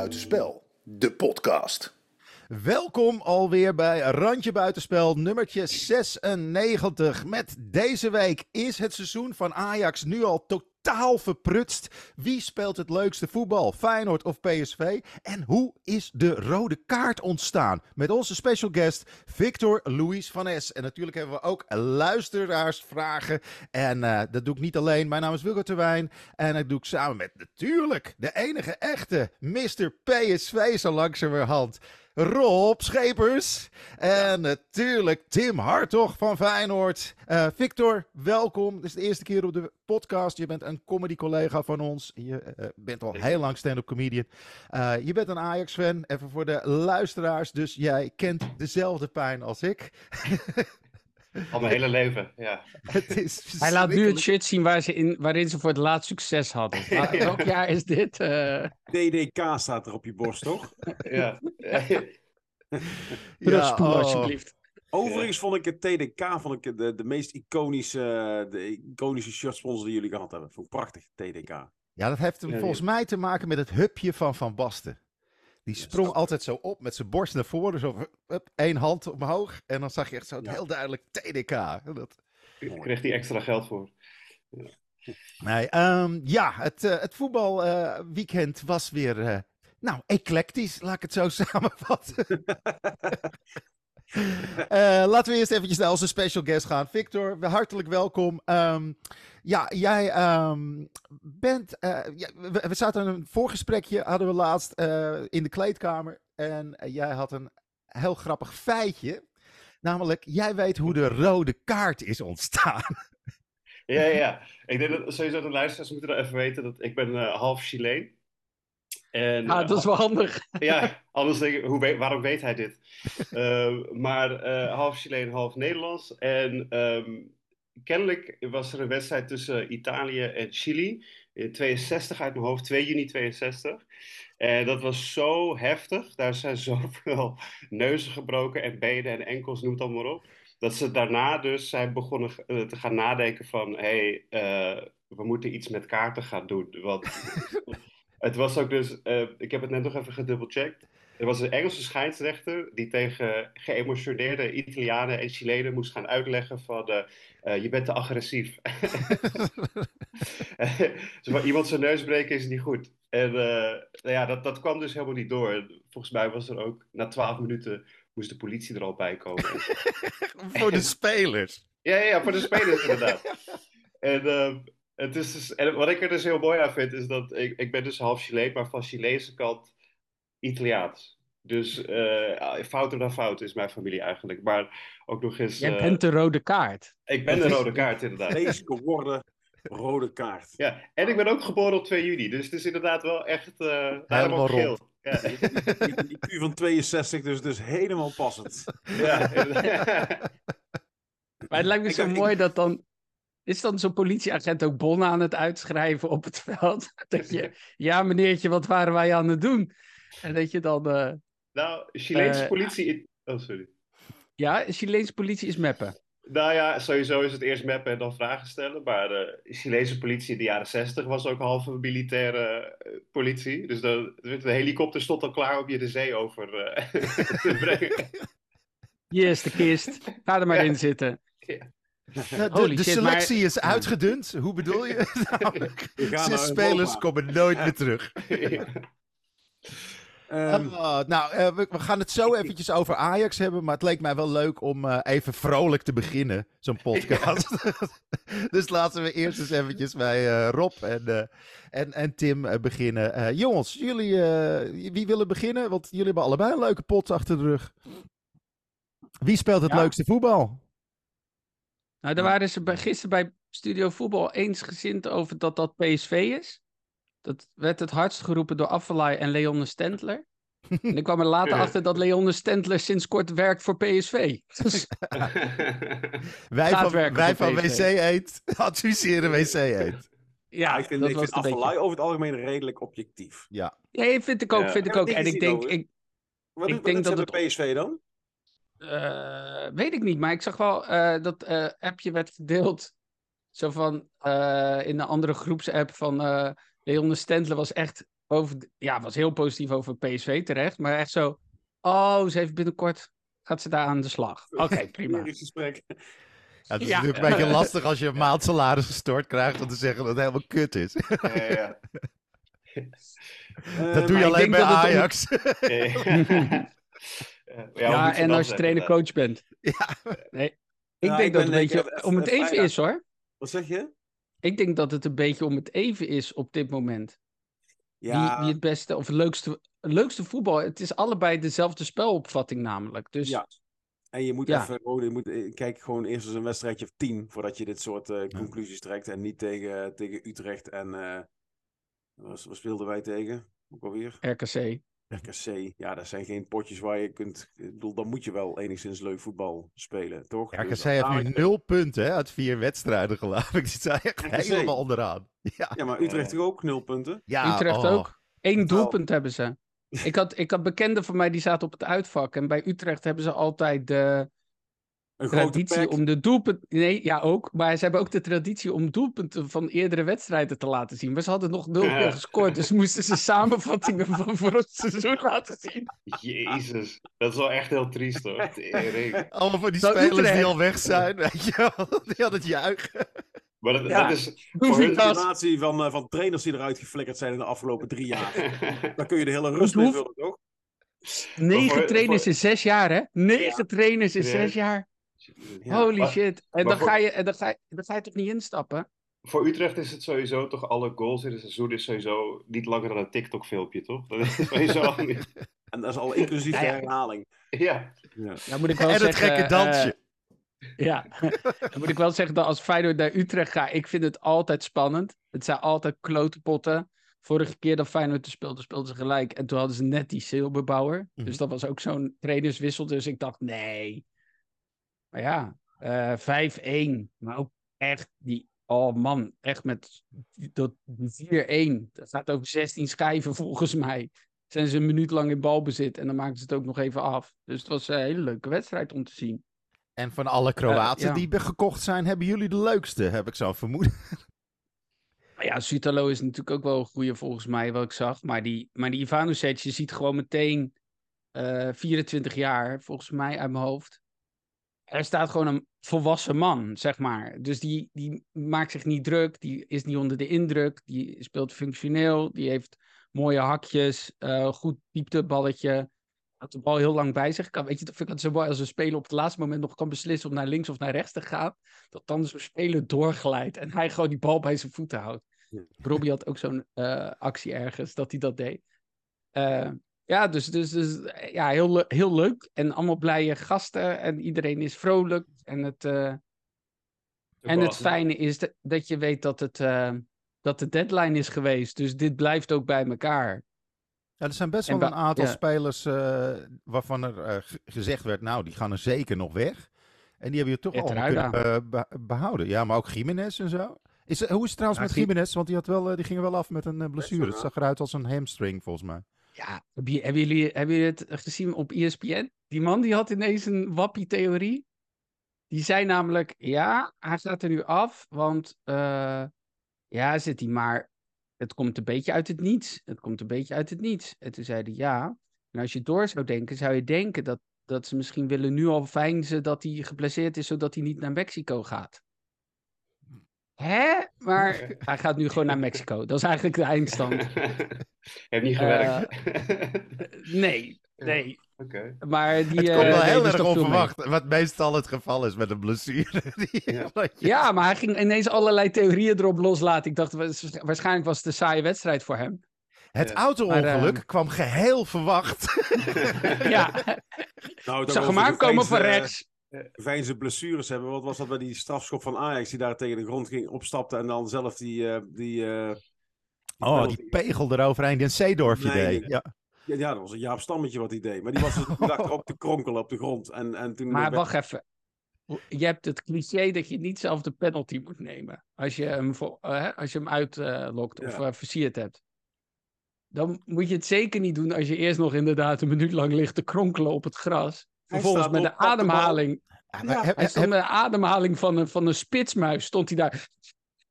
Buitenspel, de podcast. Welkom alweer bij Randje Buitenspel nummertje 96. Met deze week is het seizoen van Ajax nu al totaal verprutst. Wie speelt het leukste voetbal, Feyenoord of PSV? En hoe is de rode kaart ontstaan? Met onze special guest Victor Louis van Es. En natuurlijk hebben we ook luisteraarsvragen. En uh, dat doe ik niet alleen. Mijn naam is Wilco Terwijn. En dat doe ik samen met natuurlijk de enige echte Mr. PSV zo langzamerhand. Rob Schepers. En natuurlijk Tim Hartog van Feyenoord. Uh, Victor, welkom. Dit is de eerste keer op de podcast. Je bent een comedy-collega van ons. Je uh, bent al heel lang stand-up comedian. Uh, je bent een Ajax-fan. Even voor de luisteraars. Dus jij kent dezelfde pijn als ik. Al mijn hele leven, ja. Het is Hij laat nu het shirt zien waar ze in, waarin ze voor het laatst succes hadden. Maar, welk jaar is dit? Uh... DDK staat er op je borst, toch? ja. ja oh. alsjeblieft. Overigens vond ik het TDK vond ik de, de meest iconische, de iconische shirtsponsor die jullie gehad hebben. Vond ik prachtig, TDK. Ja, dat heeft hem volgens mij te maken met het hupje van Van Basten. Die sprong ja, altijd zo op met zijn borst naar voren. Zo up, één hand omhoog. En dan zag je echt zo ja. heel duidelijk TDK. Dat... Kreeg die extra geld voor. Ja, nee, um, ja het, uh, het voetbalweekend uh, was weer, uh, nou, eclectisch, laat ik het zo samenvatten. Laten we eerst eventjes naar onze special guest gaan. Victor, hartelijk welkom. Um, ja, jij um, bent. Uh, ja, we, we, zaten in een voorgesprekje, hadden we laatst uh, in de kleedkamer. En jij had een heel grappig feitje. Namelijk, jij weet hoe de rode kaart is ontstaan. Ja, ja. Ik denk dat sowieso de luisteraars moeten even weten dat ik ben half Chileen. En, ah, dat is wel handig. Ja, anders denk ik, hoe weet, waarom weet hij dit? uh, maar uh, half Chileen, half Nederlands. En um, kennelijk was er een wedstrijd tussen Italië en Chili. In 62 uit mijn hoofd, 2 juni 62. En dat was zo heftig. Daar zijn zoveel neuzen gebroken en benen en enkels, noem het allemaal op. Dat ze daarna dus zijn begonnen uh, te gaan nadenken van... hé, hey, we moeten iets met kaarten gaan doen. Want het was ook dus, uh, ik heb het net nog even gedubbelcheckt. Er was een Engelse scheidsrechter die tegen geëmotioneerde Italianen en Chilenen moest gaan uitleggen van uh, uh, je bent te agressief. iemand zijn neus breken is niet goed. En nou ja, dat, dat kwam dus helemaal niet door. Volgens mij was er ook na twaalf minuten moest de politie er al bij komen. voor de spelers. ja, ja, voor de spelers inderdaad. En het is dus, en wat ik er dus heel mooi aan vind, is dat ik, ik ben dus half Chileen, maar van Chileense kant Italiaans. Dus uh, fouten dan fout is mijn familie eigenlijk. Maar ook nog eens. Jij uh, bent de rode kaart. Ik ben de rode kaart, inderdaad. Deze geworden rode kaart. Ja, en ik ben ook geboren op 2 juni. Dus het is inderdaad wel echt uh, helemaal geel. Ja. IQ van 62, dus, dus helemaal passend. Ja, maar het lijkt me zo mooi dat dan is dan zo'n politieagent ook bonnen aan het uitschrijven op het veld? Dat je, ja meneertje, wat waren wij aan het doen? En dat je dan... Uh, nou, Chileense uh, politie... Oh, sorry. Ja, Chileense politie is meppen. Nou ja, sowieso is het eerst mappen en dan vragen stellen. Maar de Chileense politie in de jaren 60 was ook halve militaire uh, politie. Dus de, de, helikopter stond al klaar om je de zee over uh, te brengen. Hier is de kist. Ga er maar ja. in zitten. Ja. De, de, de shit, selectie maar... is uitgedund. Hoe bedoel je? Zes spelers komen nooit meer terug. Um, uh, nou, uh, we, we, gaan het zo eventjes over Ajax hebben, maar het leek mij wel leuk om uh, even vrolijk te beginnen, zo'n podcast. dus laten we eerst eens eventjes bij Rob en, en, en Tim beginnen. jongens, jullie, wie willen beginnen? Want jullie hebben allebei een leuke pot achter de rug. Wie speelt het ja. leukste voetbal? Nou, daar waren ze bij, gisteren bij Studio Voetbal eensgezind over dat dat PSV is. Dat werd het hardst geroepen door Affalay en Leonne Stentler. En ik kwam er later achter dat Leonne Stentler sinds kort werkt voor PSV. Wij van, wij van WC Eet adviseren WC Eet. Ja, ik vind, dat ik vind Affalay over het algemeen redelijk objectief. Ja, ja vind ik ook. Vind ik ook. En ik denk, ik, wat ik doet, denk dat het PSV dan? Uh, weet ik niet, maar ik zag wel uh, dat uh, appje werd verdeeld. Zo van in de andere groepsapp van Leon de Stentler was echt over, ja, was heel positief over PSV terecht, maar echt zo, oh, ze heeft binnenkort, gaat ze daar aan de slag. Oké, prima. Gesprek. Ja, het is Ja. natuurlijk een beetje lastig als je een maandsalaris gestort krijgt om te zeggen dat het helemaal kut is. Ja, ja. Eh, dat doe je alleen bij Ajax. Ja, en als je trainer-coach bent. Ja. Nee, ik denk ik dat het een beetje om het even is hoor. Wat zeg je? Ik denk dat het een beetje om het even is op dit moment. Ja, Wie, wie het beste of het leukste, leukste voetbal. Het is allebei dezelfde spelopvatting namelijk. Dus Ja. en je moet Ja. even gewoon, je moet, eh, kijk gewoon eerst eens een wedstrijdje of tien voordat je dit soort eh, conclusies trekt. En niet tegen, tegen Utrecht en wat, wat speelden wij tegen? Ook alweer? RKC. RKC. Ja, dat zijn geen potjes waar je kunt. Ik bedoel, dan moet je wel enigszins leuk voetbal spelen, toch? RKC Dus heeft nu nul punten hè, uit vier wedstrijden geloof ik. Die zijn echt RKC. helemaal onderaan. Ja, Ja, maar Utrecht toch ook nul punten? ja Utrecht oh. ook. Eén doelpunt hebben ze. Ik had, ik had bekenden van mij die zaten op het uitvak. En bij Utrecht hebben ze altijd de Een traditie om de doelpunt. Nee, ja ook. Maar ze hebben ook de traditie om doelpunten van eerdere wedstrijden te laten zien. Maar ze hadden nog nul gescoord. Dus moesten ze samenvattingen van voor het seizoen laten zien. Jezus, dat is wel echt heel triest hoor. Allemaal van die spelers Utrecht. die al weg zijn, weet je wel. Die aan het juichen. Maar dat, Ja. dat is voor combinatie van, eh, van trainers die eruit geflikkerd zijn in de afgelopen drie jaar. Daar kun je de hele rust mee vullen, toch? Negen voor- trainers voor- in zes jaar, hè? Negen trainers in zes jaar. Ja. Holy maar- shit. En dan voor- ga, je, en dan, ga je, dan ga je toch niet instappen? Voor Utrecht is het sowieso toch alle goals in het seizoen is sowieso niet langer dan een TikTok filmpje, toch? Dat is sowieso al niet. En dat is al inclusief Ja, de ja. herhaling. Ja. Ja. Dan moet ik wel En het gekke eh, dansje. Ja, dan moet ik wel zeggen dat als Feyenoord naar Utrecht gaat, ik vind het altijd spannend. Het zijn altijd klote potten. Vorige keer dat Feyenoord er speelde, speelden ze gelijk. En toen hadden ze net die Silberbouwer. Mhm. Dus dat was ook zo'n trainerswissel. Dus ik dacht, nee. Maar ja, eh 5-1. Maar ook echt die, oh man, echt met dat 4-1. Dat gaat over 16 schijven volgens mij. Zijn ze een minuut lang in balbezit en dan maken ze het ook nog even af. Dus het was een hele leuke wedstrijd om te zien. En van alle Kroaten ja. die gekocht zijn, hebben jullie de leukste, heb ik zo vermoeden. Ja, Sutalo is natuurlijk ook wel een goede volgens mij, wat ik zag. Maar die, maar die Ivanovic, je ziet gewoon meteen eh 24 jaar, volgens mij uit mijn hoofd. Er staat gewoon een volwassen man, zeg maar. Dus die, die maakt zich niet druk, die is niet onder de indruk, die speelt functioneel, die heeft mooie hakjes, eh, goed diepteballetje. Houdt de bal heel lang bij zich. Kan, weet je, dat vind ik altijd zo mooi als een speler op het laatste moment nog kan beslissen om naar links of naar rechts te gaan. Dat dan zo'n speler doorglijdt en hij gewoon die bal bij zijn voeten houdt. Ja. Robbie had ook zo'n eh, actie ergens dat hij dat deed. Eh, ja, dus, dus, dus eh, ja, heel, heel leuk. En allemaal blije gasten. En iedereen is vrolijk. En het, eh, en het fijne is dat, dat je weet dat, het, eh, dat de deadline is geweest. Dus dit blijft ook bij elkaar. Ja, er zijn best wel een aantal ja. spelers eh, waarvan er eh, gezegd werd, nou, die gaan er zeker nog weg. En die hebben je toch Ja, Teruida. kunnen eh, be- behouden. Ja, maar ook Jiménez en zo. Is, hoe is het trouwens met Jiménez? Want die, had wel, die ging wel af met een blessure. Het zag eruit als een hamstring, volgens mij. Ja, hebben jullie, hebben jullie, het gezien op ESPN? Die man die had ineens een wappie-theorie. Die zei namelijk, ja, hij staat er nu af, want eh, ja, zit hij maar, het komt een beetje uit het niets. Het komt een beetje uit het niets. En toen zei hij, ja, en als je door zou denken, zou je denken dat, dat ze misschien willen nu al fijnzen dat hij geblesseerd is, zodat hij niet naar Mexico gaat. Hè? Maar hij gaat nu gewoon naar Mexico. Dat is eigenlijk de eindstand. Heeft niet gewerkt. Nee, nee. Oké. Maar die, Het komt eh, wel heel erg onverwacht. Wat meestal het geval is met een blessure. Ja. Ja, maar hij ging ineens allerlei theorieën erop loslaten. Ik dacht, wa- waarschijnlijk was het een saaie wedstrijd voor hem. Het Ja. auto-ongeluk Maar, kwam geheel verwacht. Ja, Nou, ik zag hem aankomen van eh, rechts. Vijnse blessures hebben. Wat was dat bij die strafschop van Ajax die daar tegen de grond ging, opstapte en dan zelf die... eh, die, eh, die Oh, die pegel eroverheen. Die een Zeedorfje Nee, deed. Ja. Ja, ja, dat was een Jaap Stammetje wat hij deed. Maar die was dus, die lag erop te kronkelen op de grond. En, en toen Maar werd- wacht even. Je hebt het cliché dat je niet zelf de penalty moet nemen. Als je hem, voor, eh, hè, als je hem uitlokt of Ja. eh, versierd hebt. Dan moet je het zeker niet doen als je eerst nog inderdaad een minuut lang ligt te kronkelen op het gras. Vervolgens met de ademhaling Ja, maar Ja, heb- Hij heb- met de ademhaling van een, van een spitsmuis, stond hij daar.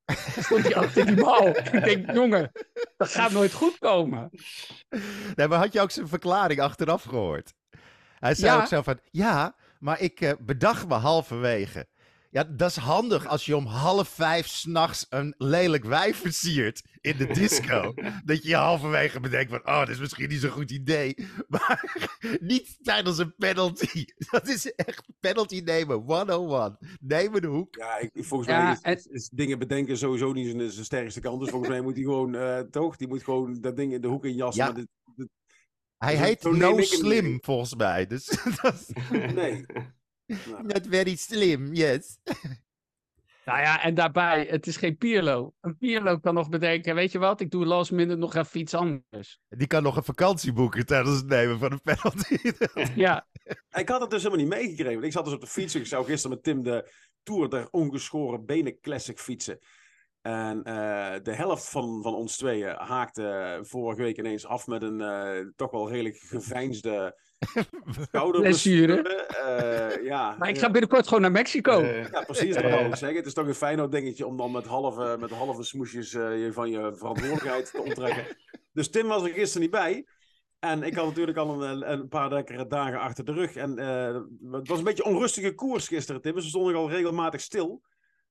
Stond hij achter die bal. Ik denk, jongen, dat gaat nooit goed komen. Nee, maar had je ook zijn verklaring achteraf gehoord? Hij zei Ja. ook zo van, ja, maar ik eh, bedacht me halverwege. Ja, dat is handig als je om half vijf s'nachts een lelijk wijf versiert in de disco. dat je je halverwege bedenkt van, oh, dat is misschien niet zo'n goed idee. Maar niet tijdens een penalty. Dat is echt penalty nemen, 101. Neem een hoek. Ja, ik, volgens Ja, mij is, is dingen bedenken sowieso niet zijn, zijn sterkste kant. Dus volgens mij moet hij gewoon, eh, toch? Die moet gewoon dat ding in de hoek in jassen. Ja. Hij Zo- heet No Slim, volgens mij. Dus dat is nee. Not very slim, yes. Nou ja, en daarbij, het is geen Pierlo. Een Pierlo kan nog bedenken, weet je wat, ik doe last minute nog even iets anders. Die kan nog een vakantie boeken tijdens het nemen van een penalty. Ja, Ik had het dus helemaal niet meegekregen. want Ik zat dus op de fiets. Ik zou gisteren met Tim de Tour der Ongeschoren Benen Classic fietsen. En eh, de helft van, van ons tweeën haakte vorige week ineens af met een eh, toch wel redelijk geveinsde schouderblessure. Eh, ja, maar ik ja. ga binnenkort gewoon naar Mexico. Eh, Ja, precies. Dat wou ik zeggen. Het is toch een Feyenoord dingetje om dan met halve, met halve smoesjes eh, je van je verantwoordelijkheid te onttrekken. Dus Tim was er gisteren niet bij. En ik had natuurlijk al een, een paar lekkere dagen achter de rug. En eh, het was een beetje een onrustige koers gisteren, Tim. Dus we stonden al regelmatig stil.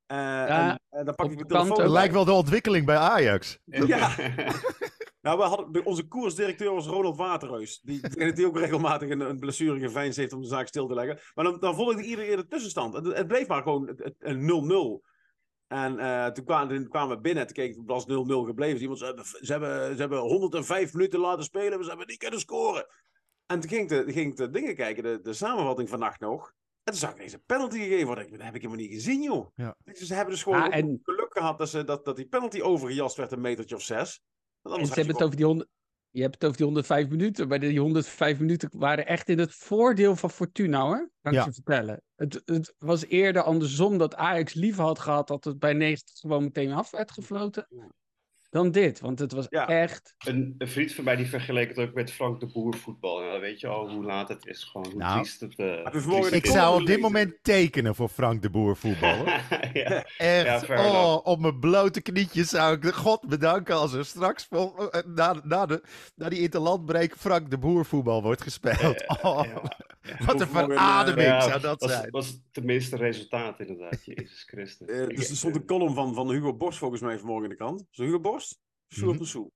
Eh, en, en dan pak ik mijn telefoon. Het lijkt wel de ontwikkeling bij Ajax. Ja. Nou, we hadden, de- onze koersdirecteur was Ronald Waterreus. Die, die ook regelmatig een, een blessure geveinsd heeft om de zaak stil te leggen. Maar dan, dan volgde iedere keer de tussenstand. Het, het bleef maar gewoon een 0-0. En eh, toen, kwamen, toen kwamen we binnen. Toen keek ik, was 0-0 gebleven. Iemand zei, ze hebben, ze hebben 105 minuten laten spelen. Ze hebben niet kunnen scoren. En toen ging ik de, ging de dingen kijken, de, de samenvatting vannacht nog. En toen zag ik ineens een penalty gegeven worden. Dat heb ik helemaal niet gezien, joh. Ja. Dus ze hebben dus gewoon en- geluk gehad dat, ze, dat, dat die penalty overgejast werd een metertje of zes. Anders ze hebben het over die 100, je hebt het over die 105 minuten, maar die 105 minuten waren echt in het voordeel van Fortuna hoor, kan Ja. ik je vertellen. Het, het was eerder andersom dat Ajax liever had gehad dat het bij 90 gewoon meteen af werd gefloten, dan dit. Want het was Ja. echt... Een, een vriend van mij die vergeleek het ook met Frank de Boer voetbal. Nou, dan weet je al hoe laat het is. Gewoon hoe Nou, triest het... eh, Ik zou op dit moment tekenen voor Frank de Boer voetbal. ja. Echt, Ja, oh, op mijn blote knietjes zou ik de God bedanken als er straks vol, eh, na, na, de, na die interlandbreek Frank de Boer voetbal wordt gespeeld. Ja, Oh, ja. Wat een Vanmorgen, eh, verademing Ja, zou dat was, zijn. was het tenminste resultaat inderdaad. Jezus Christus. Eh, Ik- dus er stond een column van, van Hugo Borst volgens mij vanmorgen in de krant. Is dat Hugo Borst? Sjoerd Mhm. de Soe.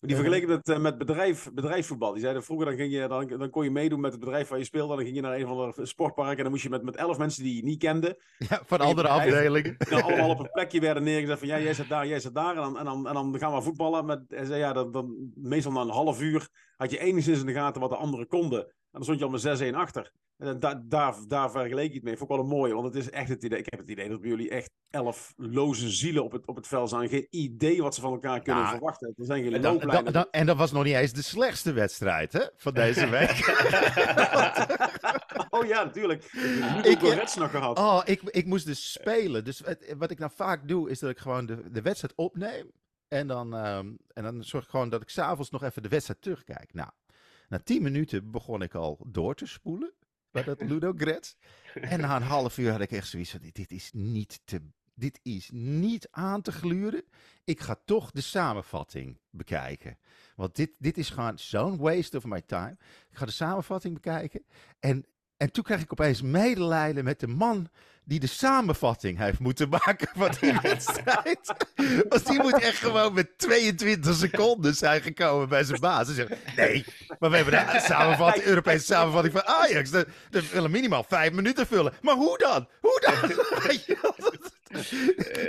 Maar die vergeleken het eh, met bedrijf, bedrijfsvoetbal. Die zeiden vroeger dan, ging je, dan, dan kon je meedoen met het bedrijf waar je speelde. Dan ging je naar een van de sportparken en dan moest je met, met elf mensen die je niet kende. Ja, van andere afdelingen. Dan allemaal op een plekje werden neergezet van ja, jij zit daar, jij zit daar. En dan, en dan, en dan gaan we voetballen. Met, en zei, ja, dan, dan, meestal na een half uur had je enigszins in de gaten wat de anderen konden. En dan stond je al met 6-1 achter. En da, daar, daar vergeleek ik het mee. Vond ik wel een mooie, want het is echt het idee. Ik heb het idee dat bij jullie echt elf loze zielen op het, op het veld staan. Geen idee wat ze van elkaar kunnen Ja. verwachten. Er zijn geen En, dan- looplijnen. dan- dan- en dat was nog niet eens de slechtste wedstrijd hè, van deze week. oh ja, natuurlijk. Ik- heb Reds nog gehad. Oh, ik, ik moest dus spelen. Dus het- wat ik nou vaak doe, is dat ik gewoon de, de wedstrijd opneem. En dan, ehm, en dan zorg ik gewoon dat ik s'avonds nog even de wedstrijd terugkijk. Nou, na tien minuten begon ik al door te spoelen bij dat Ludo Gretz. En na een half uur had ik echt zoiets van, dit, dit is niet te... Dit is niet aan te gluren. Ik ga toch de samenvatting bekijken. Want dit, dit is gewoon zo'n waste of my time. Ik ga de samenvatting bekijken. En, en toen kreeg ik opeens medelijden met de man die de samenvatting heeft moeten maken van die wedstrijd. Want die moet echt gewoon met 22 seconden zijn gekomen bij zijn baas. En zeggen, nee, maar we hebben de samenvatting, Europese samenvatting van Ajax. Dat willen minimaal vijf minuten vullen. Maar hoe dan? Hoe dan?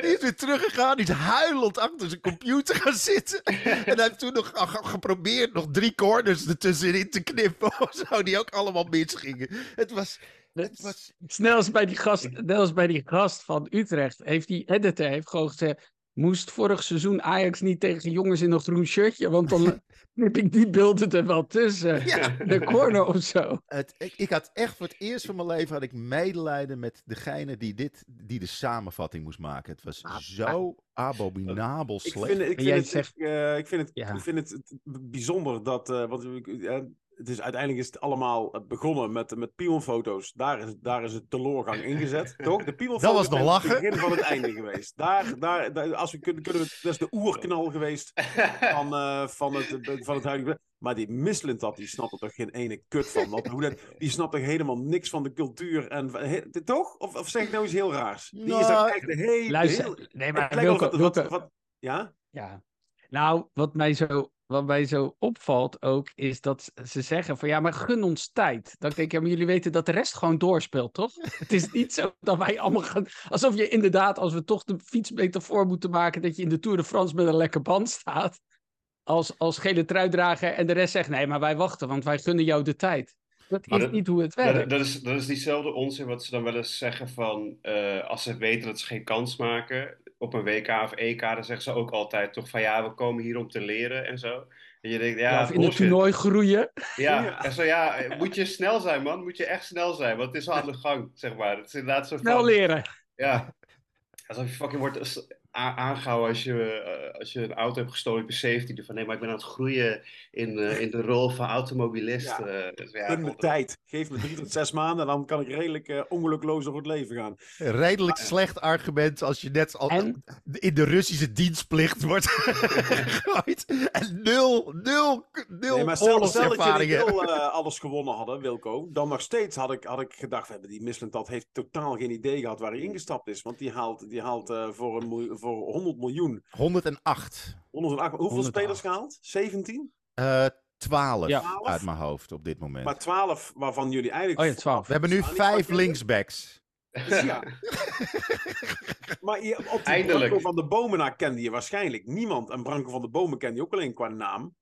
Die is weer teruggegaan, die is huilend achter zijn computer gaan zitten. En hij heeft toen nog ge- geprobeerd nog drie corners ertussenin te knippen of zo, die ook allemaal misgingen. Het was... Het was Net als bij die gast, net als bij die gast van Utrecht, heeft die editor heeft gewoon gezegd, moest vorig seizoen Ajax niet tegen jongens in een groen shirtje, want dan knip ik die beelden er wel tussen. Ja. De corner of zo. Het, ik, ik had echt voor het eerst van mijn leven had ik medelijden met degene die, dit, die de samenvatting moest maken. Het was Ah, zo abominabel Ik slecht. vind, ik vind, het, zegt- ik, eh, ik vind het, Ja. ik vind het bijzonder dat. eh want ik- eh, het is, uiteindelijk is het allemaal eh, begonnen met, met pionfoto's. Daar is, daar is het teloorgang ingezet, toch? De pionfoto's Dat was nog lachen. het begin van het einde geweest. Daar, daar, daar- als we kunnen, kunnen we, dat is de oerknal geweest van, eh, van, het, van het huidige... Maar die Mislintat, die snapt er toch geen ene kut van. Want hoe dat, die snapt toch helemaal niks van de cultuur. En, he- toch? Of, of zeg ik nou iets heel raars? Die is Nou, toch echt de hele... Luister, heel, nee, het maar lijkt wel Wilco, wat- wat- ja? Ja. Nou, wat mij, zo, wat mij zo opvalt ook, is dat ze zeggen van ja, maar gun ons tijd. Dan denk ik, ja, maar jullie weten dat de rest gewoon doorspeelt, toch? Het is niet zo dat wij allemaal gaan... Alsof je inderdaad, als we toch de fietsmetafoor moeten maken, dat je in de Tour de France met een lekker band staat. Als, als gele truidrager en de rest zegt nee, maar wij wachten, want wij gunnen jou de tijd. Dat Maar is dat- niet hoe het werkt. dat, is, dat is diezelfde onzin wat ze dan wel eens zeggen van eh, als ze weten dat ze geen kans maken op een WK of EK, dan zeggen ze ook altijd toch van ja, we komen hier om te leren en zo. En je denkt, ja, Ja, of in het toernooi groeien. Ja, Ja. en zo, ja, moet je snel zijn, man. Moet je echt snel zijn, want het is al aan de gang, zeg maar. Het is inderdaad zo Snel van, leren. ja, alsof je fucking wordt aangehouden als je, eh, als je een auto hebt gestolen op je 17 van nee, maar ik ben aan het groeien in, eh, in de rol van automobilist. Ja. eh, dus ja, me god, tijd. Geef me drie tot zes maanden en dan kan ik redelijk ongelukloos door het leven gaan. Redelijk slecht argument als je net al En? in de Russische dienstplicht wordt gegooid. En nul, nul, nul Nee, maar stel, stel dat eh, alles gewonnen hadden, Wilco, dan nog steeds had ik, had ik gedacht, we hebben die Mislintat heeft totaal geen idee gehad waar hij ingestapt is. Want die haalt, die haalt eh, voor, een miljoen, voor 100 miljoen, 108. 108, hoeveel 108. spelers gehaald? 17? Eh 12 Ja. uit mijn hoofd op dit moment. Maar 12 waarvan jullie eigenlijk... Oh ja, 12. We hebben nu Staan die vijf pakketten? linksbacks. Ja. maar je, op Eindelijk. Branco van de Bomen kende je waarschijnlijk niemand. En Branco van de Bomen ken je ook alleen qua naam.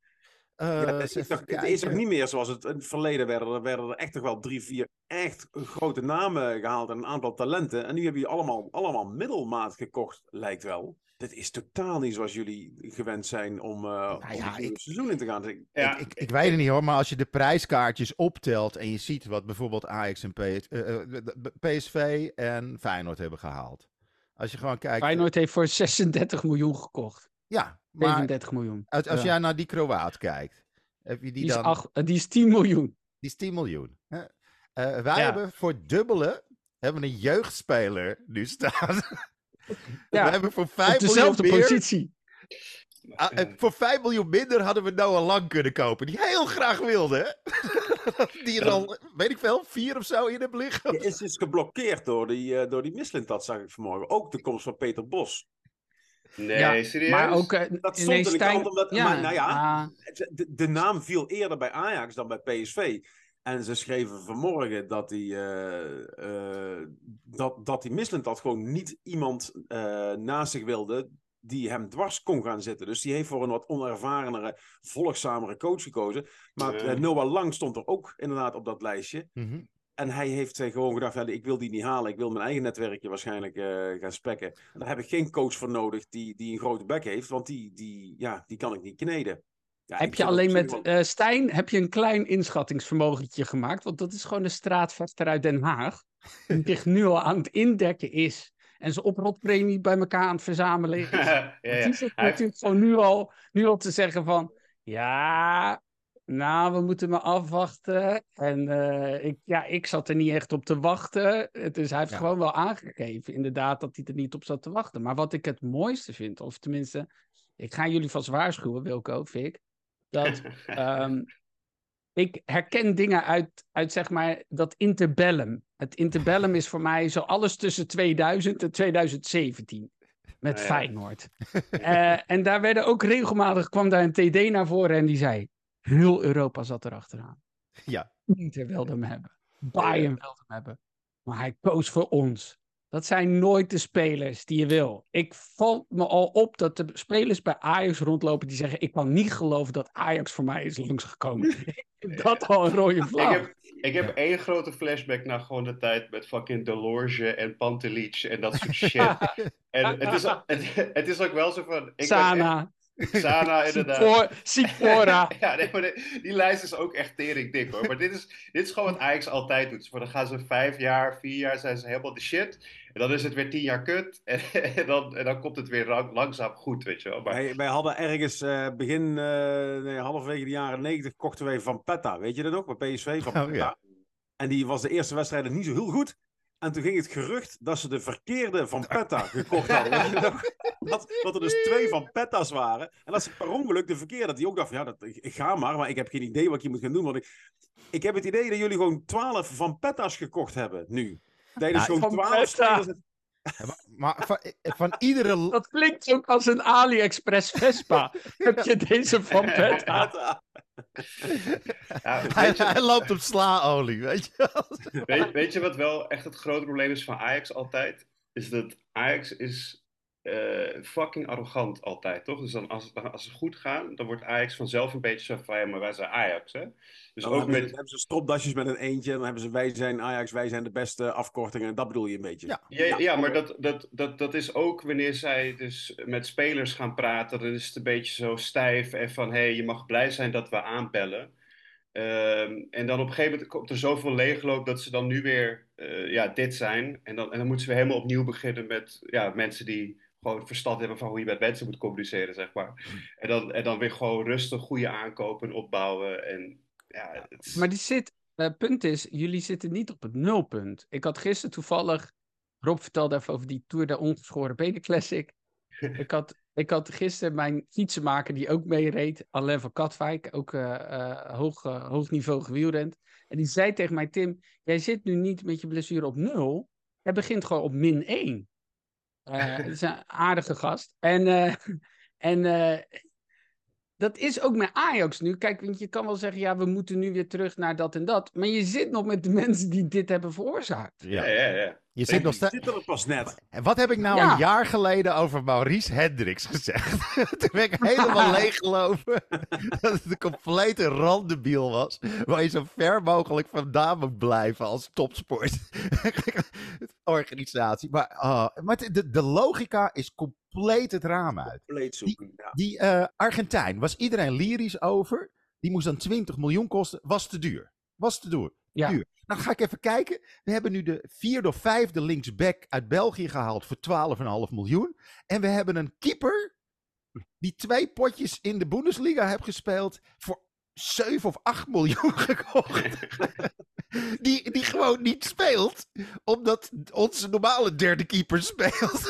Eh, Ja, het, is toch, even het is toch kijken. niet meer zoals het in het verleden werden. Er werden er echt toch wel drie, vier echt grote namen gehaald en een aantal talenten. En nu hebben jullie allemaal, allemaal middelmaat gekocht, lijkt wel. Dit is totaal niet zoals jullie gewend zijn om, eh om ja, het ik- seizoen in te gaan. Dus ik- Ja, Ik, ik weet het niet hoor, maar als je de prijskaartjes optelt en je ziet wat bijvoorbeeld Ajax en PS, eh, eh, PSV en Feyenoord hebben gehaald. Als je gewoon kijkt. Feyenoord heeft voor 36 miljoen gekocht. Ja, maar 37 miljoen. als, als Ja. jij naar die Kroaat kijkt, heb je die, Die is, dan. acht- die is 10 miljoen. Die is 10 miljoen. hè? Eh, wij Ja. hebben voor dubbele hebben we een jeugdspeler nu staan. Ja, we hebben voor 5 Op miljoen dezelfde meer. positie. Ah, eh, voor 5 miljoen minder hadden we Noah Lang kunnen kopen. Die heel graag wilde. hè? die er al, weet ik veel, vier of zo in hebben liggen. Je is dus geblokkeerd door die, eh, door die Mislintat, zag ik vanmorgen. Ook de komst van Peter Bos. Nee, Ja, serieus? Maar ook... eh, Dat stond nee, in de omdat- maar nou ja, ah, De, de naam viel eerder bij Ajax dan bij PSV. En ze schreven vanmorgen dat die, eh, eh, dat, dat die Mislintat gewoon niet iemand eh, naast zich wilde die hem dwars kon gaan zitten. Dus die heeft voor een wat onervarenere, volgzamere coach gekozen. Maar Ja. Noah Lang stond er ook inderdaad op dat lijstje. Mhm. En hij heeft eh, gewoon gedacht, ja, ik wil die niet halen. Ik wil mijn eigen netwerkje waarschijnlijk eh, gaan spekken. En daar heb ik geen coach voor nodig die, die een grote bek heeft. Want die, die, ja, die kan ik niet kneden. Ja, heb je alleen met wel- eh, Stijn heb je een klein inschattingsvermogentje gemaakt? Want dat is gewoon een straatvechter uit Den Haag. Die zich nu al aan het indekken is. En zijn oprotpremie bij elkaar aan het verzamelen is. ja, ja. Die zit natuurlijk gewoon nu al, nu al te zeggen van... Ja, nou, we moeten maar afwachten. En eh, ik, ja, ik zat er niet echt op te wachten. Dus hij heeft Ja. gewoon wel aangegeven, inderdaad, dat hij er niet op zat te wachten. Maar wat ik het mooiste vind, of tenminste... Ik ga jullie vast waarschuwen, Wilco, Fik. Dat ehm, ik herken dingen uit, uit, zeg maar, dat interbellum. Het interbellum is voor mij zo alles tussen 2000 en 2017. Met ja. Feyenoord. Eh, en daar werden ook regelmatig, kwam daar een TD naar voren en die zei... Heel Europa zat erachteraan. Ja. Inter wilde hem hebben. Bayern wilde hem hebben. Maar hij koos voor ons. Dat zijn nooit de spelers die je wil. Ik val me al op dat de spelers bij Ajax rondlopen die zeggen: Ik kan niet geloven dat Ajax voor mij is langsgekomen. Ik dat al een rode Ik vlag. heb, ik heb één grote flashback naar gewoon de tijd met fucking Delorge en Pantelic en dat soort shit. En het is, het, het is ook wel zo van... Ik ben Sana, echt- Sana, inderdaad. Sipor- Sipora. Ja, nee, maar de- die lijst is ook echt tering dik hoor. Maar dit is, dit is gewoon wat Ajax altijd doet. Voor dan gaan ze vijf jaar, vier jaar zijn ze helemaal de shit. En dan is het weer tien jaar kut. En, en dan, en dan komt het weer lang- langzaam goed, weet je wel. Maar, Wij, wij hadden ergens eh, begin, eh nee, halverwege de jaren negentig, kochten wij Van Petta. Weet je dat nog? Bij PSV van Oh, Petta. ja. En die was de eerste wedstrijd niet zo heel goed. En toen ging het gerucht dat ze de verkeerde Van Petta gekocht hadden. Je? Dat, dat er dus twee Van Petta's waren. En dat ze per ongeluk de verkeerde, dat die ook dacht van, ja, dat, ik, ik ga maar, maar ik heb geen idee wat ik hier moet gaan doen. Want ik, ik heb het idee dat jullie gewoon twaalf Van Petta's gekocht hebben, nu. Dat je dus Ja, gewoon twaalf Petta. spelers... Ja, maar maar van, van iedere... Dat klinkt ook als een AliExpress Vespa. Heb je deze van Beta? ja, Hij, weet, je, hij loopt op slaolie, weet je wel. weet, weet je wat wel echt het grote probleem is van Ajax altijd? Is dat Ajax is eh, fucking arrogant altijd, toch? Dus dan als, als ze goed gaan, dan wordt Ajax vanzelf een beetje zo van, ja, maar wij zijn Ajax, hè? Dus Dan ook hebben, ze, met... hebben ze stropdasjes met een eentje. Dan hebben ze wij zijn Ajax, wij zijn de beste afkortingen. Dat bedoel je een beetje. Ja. Ja, ja, maar dat, dat, dat, dat is ook wanneer zij dus met spelers gaan praten, dan is het een beetje zo stijf en van hé, hey, je mag blij zijn dat we aanbellen. Ehm, en dan op een gegeven moment komt er zoveel leegloop dat ze dan nu weer eh, ja, dit zijn. En dan, en dan moeten ze weer helemaal opnieuw beginnen met ja, mensen die gewoon verstand hebben van hoe je met mensen moet communiceren, zeg maar. En dan, en dan weer gewoon rustig goede aankopen opbouwen. En, ja, het Maar die zit, het punt is, jullie zitten niet op het nulpunt. Ik had gisteren toevallig, Rob vertelde even over die Tour de Ongeschoren Benen Classic. ik, had, ik had gisteren mijn fietsenmaker die ook meereed, Alain van Katwijk, ook eh, eh, hoog, eh, hoog niveau gewielrend. En die zei tegen mij, Tim, jij zit nu niet met je blessure op nul, jij begint gewoon op min 1. Eh, het is een aardige gast. En, eh, en eh, dat is ook met Ajax nu. Kijk, want je kan wel zeggen, ja, we moeten nu weer terug naar dat en dat. Maar je zit nog met de mensen die dit hebben veroorzaakt. ja, ja, ja. Je zit nog steeds... zitten er pas net. En wat heb ik nou Ja. een jaar geleden over Maurice Hendricks gezegd? Toen ben ik helemaal leeggelopen dat het een complete randebiel was. Waar je zo ver mogelijk vandaan moet blijven als topsport. Organisatie. Maar, ah, maar de, de logica is compleet het raam uit. Compleet zoeken. Ja. Die eh, Argentijn was iedereen lyrisch over. Die moest dan 20 miljoen kosten. Was te duur. Was te duur. Ja. duur. Nou ga ik even kijken. We hebben nu de vierde of vijfde linksback uit België gehaald voor 12,5 miljoen. En we hebben een keeper die twee potjes in de Bundesliga heeft gespeeld voor 7 of 8 miljoen gekocht. die, die gewoon niet speelt, omdat onze normale derde keeper speelt.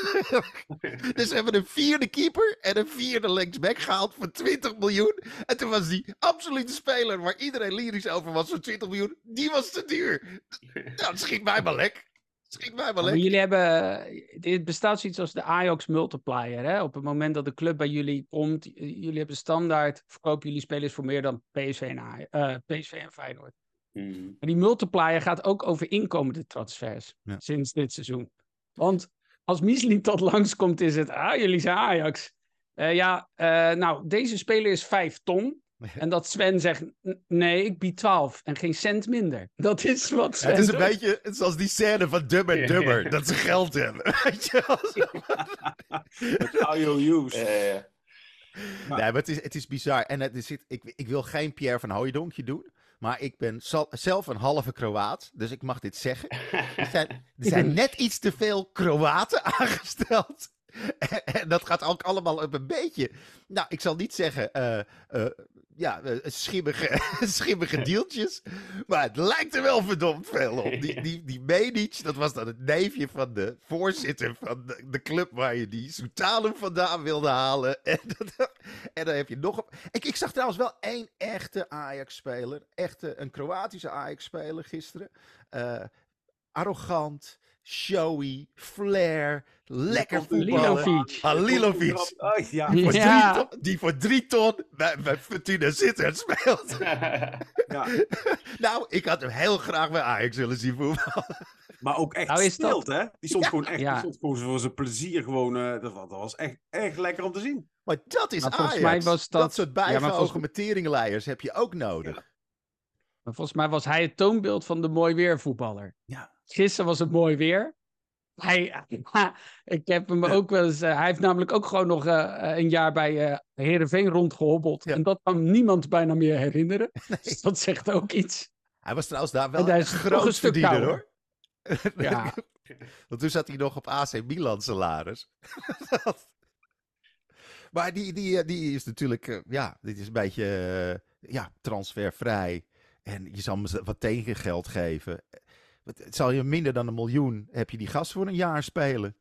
dus we hebben een vierde keeper en een vierde linksback gehaald voor 20 miljoen. En toen was die absolute speler waar iedereen lyrisch over was voor 20 miljoen, die was te duur. Nou, schiet mij maar lek. Schiet mij maar Maar lek. jullie hebben, er bestaat zoiets als de Ajax multiplier. Hè? Op het moment dat de club bij jullie komt, jullie hebben standaard, verkopen jullie spelers voor meer dan PSV en, eh, PSV en Feyenoord. Maar die multiplier gaat ook over inkomende transfers Ja. sinds dit seizoen. Want als Misli tot langskomt, is het, ah, jullie zijn Ajax. Eh, ja, eh, nou, deze speler is 5 ton. En dat Sven zegt, "N- nee, ik bied 12 en geen cent minder. Dat is wat Sven Het is een doet. beetje zoals die scène van Dum en Ja, Dummer, ja. dat ze geld hebben. Weet je wel? Met IOU's. Ja, ja, ja. Ja. Nee, maar het is, het is bizar. En het is, ik, ik wil geen Pierre van Hooijdonk doen. Maar ik ben zelf een halve Kroaat. Dus ik mag dit zeggen. Er zijn, er zijn net iets te veel Kroaten aangesteld. En, dat gaat ook allemaal op een beetje. Nou, ik zal niet zeggen. eh, eh, ja, eh, schimmige, schimmige deeltjes. Maar het lijkt er wel verdomd veel op. Die, die, die Medic, dat was dan het neefje van de voorzitter van de, de club waar je die Soetalem vandaan wilde halen. En, dat- en dan heb je nog. Ik, ik zag trouwens wel één echte Ajax-speler. Echte, een Kroatische Ajax-speler gisteren. Arrogant, showy, flair, lekker voetballen. Lilovic. Halilovic. Oh, ja. Die voor, Ja. drie ton, die voor drie ton bij, bij Fortuna Sittard speelt. ja. nou, ik had hem heel graag bij Ajax willen zien voetballen. Maar ook echt Nou, is dat- speelt, hè? Die stond gewoon echt Ja. die stond gewoon voor zijn plezier. Gewoon, eh, dat, dat was echt, echt lekker om te zien. Maar dat is Maar Ajax. volgens mij was dat- soort Ja, maar bijgehogen volgens- heb je ook nodig. Maar volgens mij was hij het toonbeeld van de mooi weer voetballer. Ja. Gisteren was het mooi weer. Hij, ik heb hem ook wel eens. eh, hij heeft namelijk ook gewoon nog eh, een jaar bij eh Herenveen rondgehobbeld. Ja. En dat kan niemand bijna meer herinneren. Dus dat zegt ook iets. Hij was trouwens daar wel een groot een stuk verdiener kouder. hoor. Ja. Want toen zat hij nog op AC Milan salaris. maar die, die, eh, die is natuurlijk, eh, ja, dit is een beetje eh, ja, transfervrij. En je zal hem wat tegengeld geven. Het zal je minder dan een miljoen, heb je die gast voor een jaar spelen.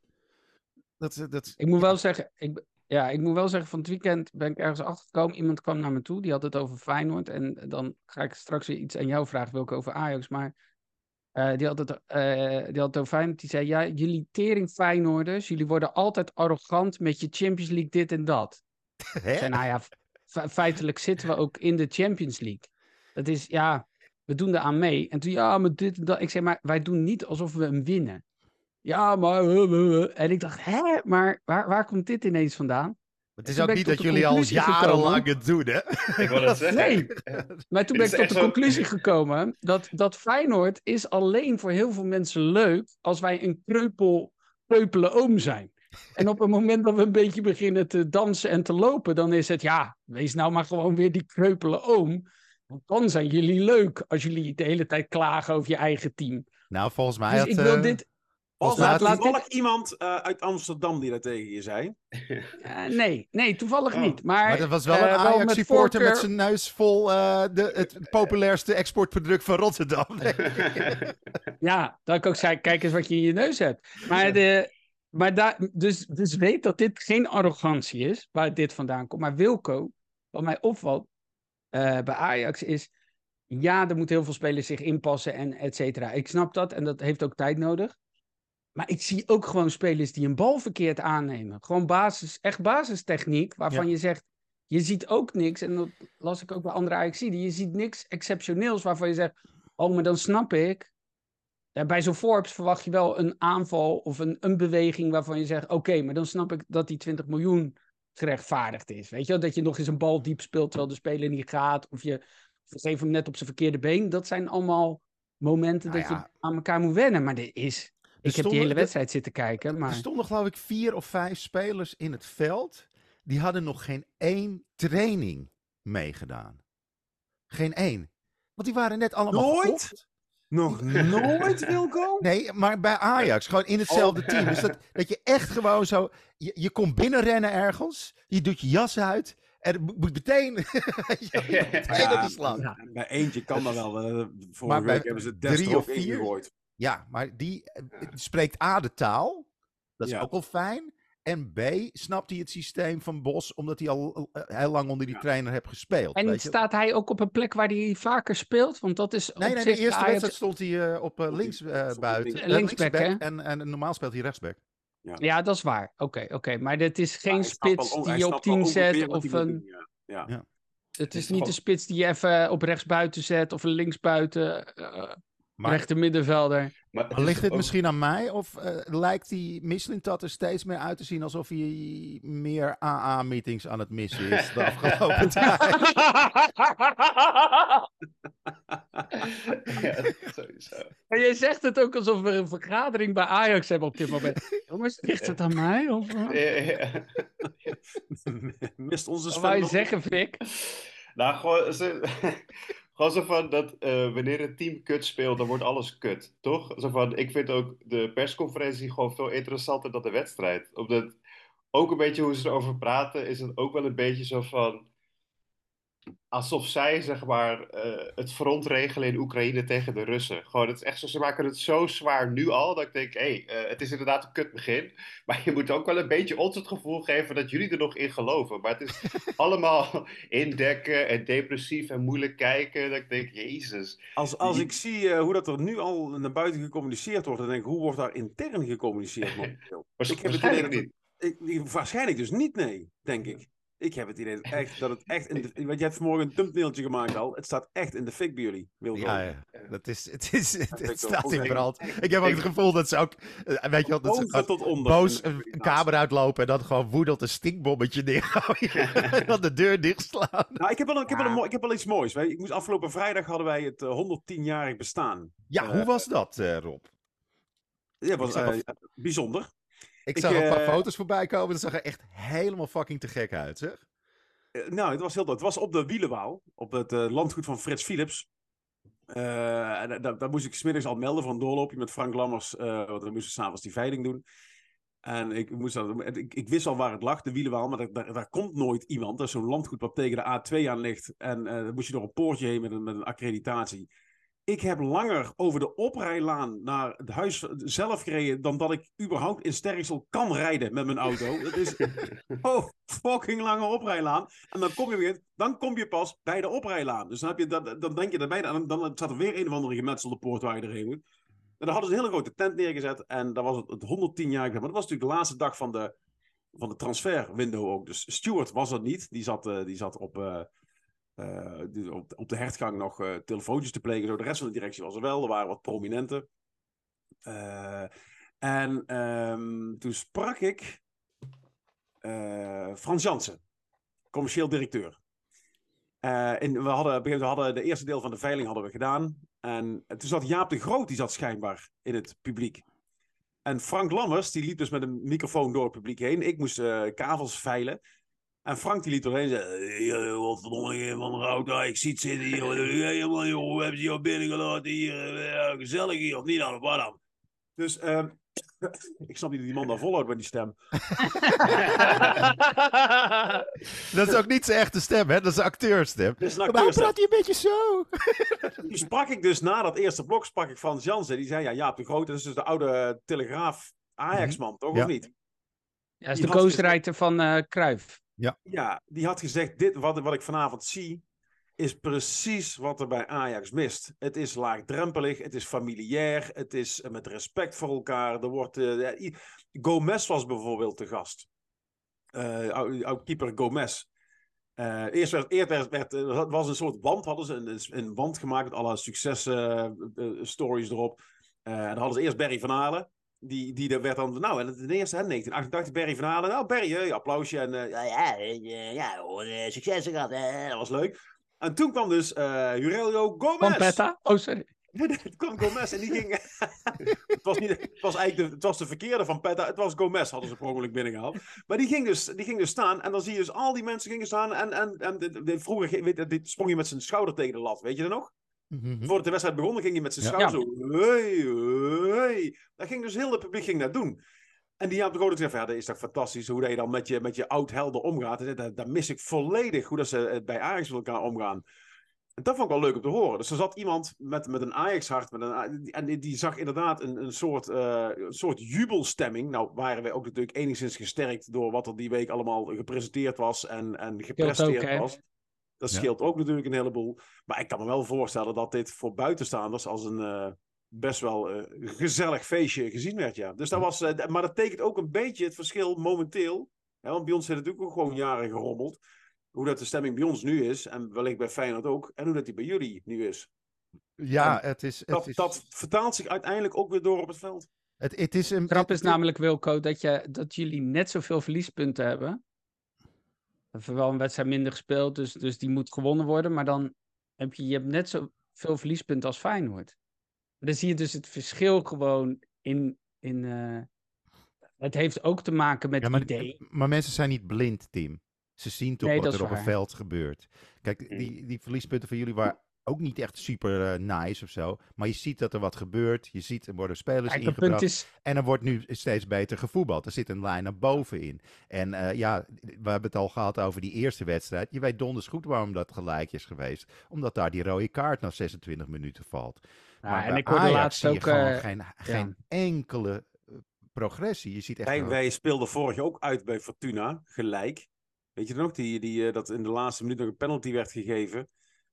Dat, dat, Ik moet wel zeggen, ik, ja, ik moet wel zeggen, van het weekend ben ik ergens achtergekomen. Iemand kwam naar me toe, die had het over Feyenoord. En dan ga ik straks weer iets aan jou vragen, Wilco, over Ajax. Maar eh, die, had het, eh, die had het over Feyenoord. Die zei, ja, jullie tering Feyenoorders, jullie worden altijd arrogant met je Champions League dit en dat. Hè? Ik zei, nou ja, fe- feitelijk zitten we ook in de Champions League. Dat is, ja, we doen eraan mee. En toen, ja, maar dit en dat. Ik zei, maar wij doen niet alsof we hem winnen. Ja, maar... uh, uh, uh. En ik dacht, hè, maar waar, waar komt dit ineens vandaan? Het is ook niet dat jullie al jarenlang het doen, hè? Ik wil het zeggen. Nee. Maar toen ben ik tot de conclusie gekomen dat, dat Feyenoord is alleen voor heel veel mensen leuk als wij een kreupel, kreupele oom zijn. En op het moment dat we een beetje beginnen te dansen en te lopen, dan is het ja, wees nou maar gewoon weer die kreupele oom. Want dan zijn jullie leuk als jullie de hele tijd klagen over je eigen team. Nou, volgens mij Dus had... ik wil eh, dit. Was laat- er laat toevallig iemand eh, uit Amsterdam die dat tegen je zei? eh, nee, nee, toevallig Oh. niet. Maar, Maar dat was wel een met Ajax-supporter met zijn neus vol eh, de, het populairste exportproduct van Rotterdam. Ja, dat ik ook zei, kijk eens wat je in je neus hebt. Maar, de, maar daar, dus, dus weet dat dit geen arrogantie is, waar dit vandaan komt. Maar Wilco, wat mij opvalt bij Ajax is, ja, er moeten heel veel spelers zich inpassen en et cetera. Ik snap dat en dat heeft ook tijd nodig. Maar ik zie ook gewoon spelers die een bal verkeerd aannemen. Gewoon basis, echt basistechniek, waarvan je zegt, je ziet ook niks, en dat las ik ook bij andere ajax je ziet niks exceptioneels waarvan je zegt, oh, maar dan snap ik, ja, bij zo'n Forbes verwacht je wel een aanval of een, een beweging waarvan je zegt: Oké, maar dan snap ik dat die 20 miljoen gerechtvaardigd is. Weet je wel? Dat je nog eens een bal diep speelt terwijl de speler niet gaat. Of je, geeft hem net op zijn verkeerde been. Dat zijn allemaal momenten Nou dat ja. je aan elkaar moet wennen. Maar dit is. Ik heb die hele er- wedstrijd zitten kijken. Er Maar stonden geloof ik vier of vijf spelers in het veld. Die hadden nog geen één training meegedaan. Geen één. Want die waren net allemaal Nooit? gekocht. Nog nooit, Wilco? Nee, maar bij Ajax, gewoon in hetzelfde Oh. team. Dus dat, dat je echt gewoon zo... Je, je komt binnenrennen ergens, je doet je jas uit... en het moet meteen... je moet meteen Ja, op de slag. Ja. Bij eentje kan dat wel. eh, vorige week hebben ze drie er of vier? ingegooid. Ja, maar die eh, spreekt A de taal. Dat is Ja. ook wel fijn. En B snapt hij het systeem van Bos, omdat hij al eh, heel lang onder die Ja. trainer heeft gespeeld. en weet je? staat hij ook op een plek waar hij vaker speelt? Want dat is. Nee, op nee, de eerste Ajax- wedstrijd stond hij eh, op eh, Stond links hij- eh, hij buiten. links- Eh, linksback, linksback hè? En, en normaal speelt hij rechtsback. Ja, dat is waar. Oké, oké. Maar dit is geen spits die je op snapt wel 10 ongeveer zet. Of een. doen, ja. Ja. Ja. Het is niet de spits die je even op rechtsbuiten zet of linksbuiten, eh Maar, rechter middenvelder. Maar ligt dit ook- misschien aan mij? Of eh, lijkt die Mislintat er steeds meer uit te zien alsof hij meer AA-meetings aan het missen is de afgelopen tijd? ja, sowieso. En jij zegt het ook alsof we een vergadering bij Ajax hebben op dit moment. Jongens, ligt het aan mij? Of, eh? Ja, ja. Mist onze Wat nog- zeggen, Vic? Nou, gewoon, gewoon zo van dat eh, wanneer het team kut speelt, dan wordt alles kut, toch? Zo van, ik vind ook de persconferentie gewoon veel interessanter dan de wedstrijd. Omdat ook een beetje hoe ze erover praten, is het ook wel een beetje zo van. Alsof zij, zeg maar, eh, het front regelen in Oekraïne tegen de Russen. Gewoon, het is echt zo, ze maken het zo zwaar nu al, dat ik denk, hé, hey, eh, het is inderdaad een kut begin. Maar je moet ook wel een beetje ons het gevoel geven dat jullie er nog in geloven. Maar het is allemaal indekken en depressief en moeilijk kijken. Dat ik denk, jezus. Als, als ik zie eh, hoe dat er nu al naar buiten gecommuniceerd wordt, dan denk ik, hoe wordt daar intern gecommuniceerd Ik heb het niet. Ik- waarschijnlijk dus niet, nee, denk ik. Ik heb het idee dat, echt, dat het echt in de... Want je hebt vanmorgen een thumbnailtje gemaakt al. Het staat echt in de fik bij jullie, Wilco. Ja, ja. Dat is, het, is, het, staat in brand. Ik heb ook het gevoel dat ze ook, eh, weet je wel, dat ze Boven gewoon tot onder. boos een, kamer uitlopen en dan gewoon woedend een stinkbommetje neergooien. en dan de deur dichtslaan. Nou, ik heb wel, een, ik heb wel, een ik heb wel iets moois. Ik moest, afgelopen vrijdag hadden wij het eh, 110-jarig bestaan. Ja, Eh, hoe was dat, eh, Rob? Ja, was eh, bijzonder. Ik zag een paar eh, foto's voorbij komen. Dat zag er echt helemaal fucking te gek uit, zeg. Eh, nou, het was heel Het was op de Wielenwaal, op het eh, landgoed van Frits Philips. Uh, daar, daar, moest ik smiddags al melden van doorloopje met Frank Lammers. Uh, want we moesten s'avonds die veiling doen. En ik, moest dat, ik, ik, wist al waar het lag, de wielenwaal, maar daar, daar, komt nooit iemand. Dat is zo'n landgoed wat tegen de A2 aan ligt. En uh, dan moest je door een poortje heen met een, met een accreditatie. Ik heb langer over de oprijlaan naar het huis zelf gereden dan dat ik überhaupt in Sterksel kan rijden met mijn auto. Het is oh, fucking lange oprijlaan. En dan kom, je, dan kom je pas bij de oprijlaan. Dus dan, heb je dat, dan denk je en dan, dan staat er weer een of andere gemetselde poort waar je erheen moet. En dan hadden ze een hele grote tent neergezet en dat was het, het 110 jaar. Maar dat was natuurlijk de laatste dag van de, van de transferwindow ook. Dus Stuart was er niet. Die zat, uh, die zat op... Uh, uh, op, op, de hertgang nog uh, telefoontjes te plegen. Zo. De rest van de directie was er wel. Er waren wat prominenten. Uh, en um, toen sprak ik Frans Jansen, commercieel directeur. en we hadden, we hadden de eerste deel van de veiling hadden we gedaan. En toen zat Jaap de Groot, die zat schijnbaar in het publiek. En Frank Lammers, die liep dus met een microfoon door het publiek heen. Ik moest kavels veilen. En Frank die liet doorheen zeggen, wat verdomme van de auto, ik zie het zitten hier, helemaal joh, we hebben ze hier binnengelaten hier, ja, gezellig hier, of niet dan, wat dan? Dus uh, ik snap niet dat die man daar volhoudt met die stem. dat is ook niet zijn echte stem, hè? Dat is een acteurstem. Dat is een acteurstem. praat hij een beetje zo? Toen sprak ik dus na dat eerste blok, sprak ik Frans Jansen. Die zei, ja, Jaap de Groot, dat is dus de oude Telegraaf Ajax-man, toch? Ja. Of niet? Ja, dat is de ghostwriter van uh, Cruijff. Ja. ja, die had gezegd, dit wat, wat ik vanavond zie, is precies wat er bij Ajax mist. Het is laagdrempelig, het is familiair, het is met respect voor elkaar. Er wordt, uh, Gomez was bijvoorbeeld de gast. Uh, oud-keeper Gomez. Uh, eerst werd, eerst werd, werd was een soort wand, hadden ze een, een wand gemaakt met alle successtories erop. en dan hadden ze eerst Barry van Halen die, die werd dan, nou, en de eerste, hè, 1988, Barry van Halen. Nou, Barry, hey, applausje en uh, ja, ja, uh, ja succes gehad, dat was leuk. En toen kwam dus uh, Jurelio Gomez. Petta? Oh, sorry. Het kwam Gomez en die ging... het, was niet, het was eigenlijk de, het was de verkeerde van Petta. Het was Gomez, hadden ze per ongeluk binnengehaald. Maar die ging, dus, die ging dus staan. En dan zie je dus al die mensen gingen staan. En, en, en de, de, vroeger weet, sprong je met zijn schouder tegen de lat. Weet je dat nog? Mhm. Voordat de wedstrijd begon, ging hij met zijn schouder Ja. zo... Hey, hey. Dat ging dus heel het publiek ging dat doen. En die had ook gezegd, ja, dat is toch fantastisch hoe dat je dan met je, met je oud-helden omgaat. Dat, dat mis ik volledig, hoe dat ze het bij Ajax met elkaar omgaan. En dat vond ik wel leuk om te horen. Dus er zat iemand met, met een Ajax-hart. Met een, en die, die zag inderdaad een, een, soort, uh, een soort jubelstemming. Nou waren wij ook natuurlijk enigszins gesterkt door wat er die week allemaal gepresenteerd was en, en gepresteerd ook, was. Dat Ja. scheelt ook natuurlijk een heleboel. Maar ik kan me wel voorstellen dat dit voor buitenstaanders als een uh, best wel uh, gezellig feestje gezien werd. Ja. Dus dat was, uh, maar dat tekent ook een beetje het verschil momenteel. Hè, want bij ons heeft het natuurlijk ook gewoon jaren gerommeld. Hoe dat de stemming bij ons nu is, en wellicht bij Feyenoord ook, en hoe dat die bij jullie nu is. Ja, het is... Het, Dat, is, dat vertaalt zich uiteindelijk ook weer door op het veld. het, het is een... grap het- is namelijk, Wilco, dat, je, dat jullie net zoveel verliespunten hebben. Wel een wedstrijd minder gespeeld, dus, dus die moet gewonnen worden. Maar dan heb je, je hebt net zoveel verliespunten als Feyenoord. Maar dan zie je dus het verschil gewoon in... in eh, het heeft ook te maken met Ja, maar, idee. maar mensen zijn niet blind, Tim. Ze zien toch Nee, wat er op een waar. veld gebeurt. Kijk, Mm. die, die verliespunten van jullie waren ook niet echt super eh, nice of zo. Maar je ziet dat er wat gebeurt. Je ziet, er worden spelers Kijk, ingebracht. punt is, En er wordt nu steeds beter gevoetbald. Er zit een lijn naar boven in. En eh, ja, we hebben het al gehad over die eerste wedstrijd. Je weet donders goed waarom dat gelijk is geweest. Omdat daar die rode kaart na 26 minuten valt. Ja, maar en bij ik hoorde Ajax laatst zie je ook, gewoon eh, geen, geen enkele progressie. Je ziet echt... Wij, een- wij speelden vorig jaar ook uit bij Fortuna, gelijk. Weet je nog, die, die, eh, dat in de laatste minuut nog een penalty werd gegeven.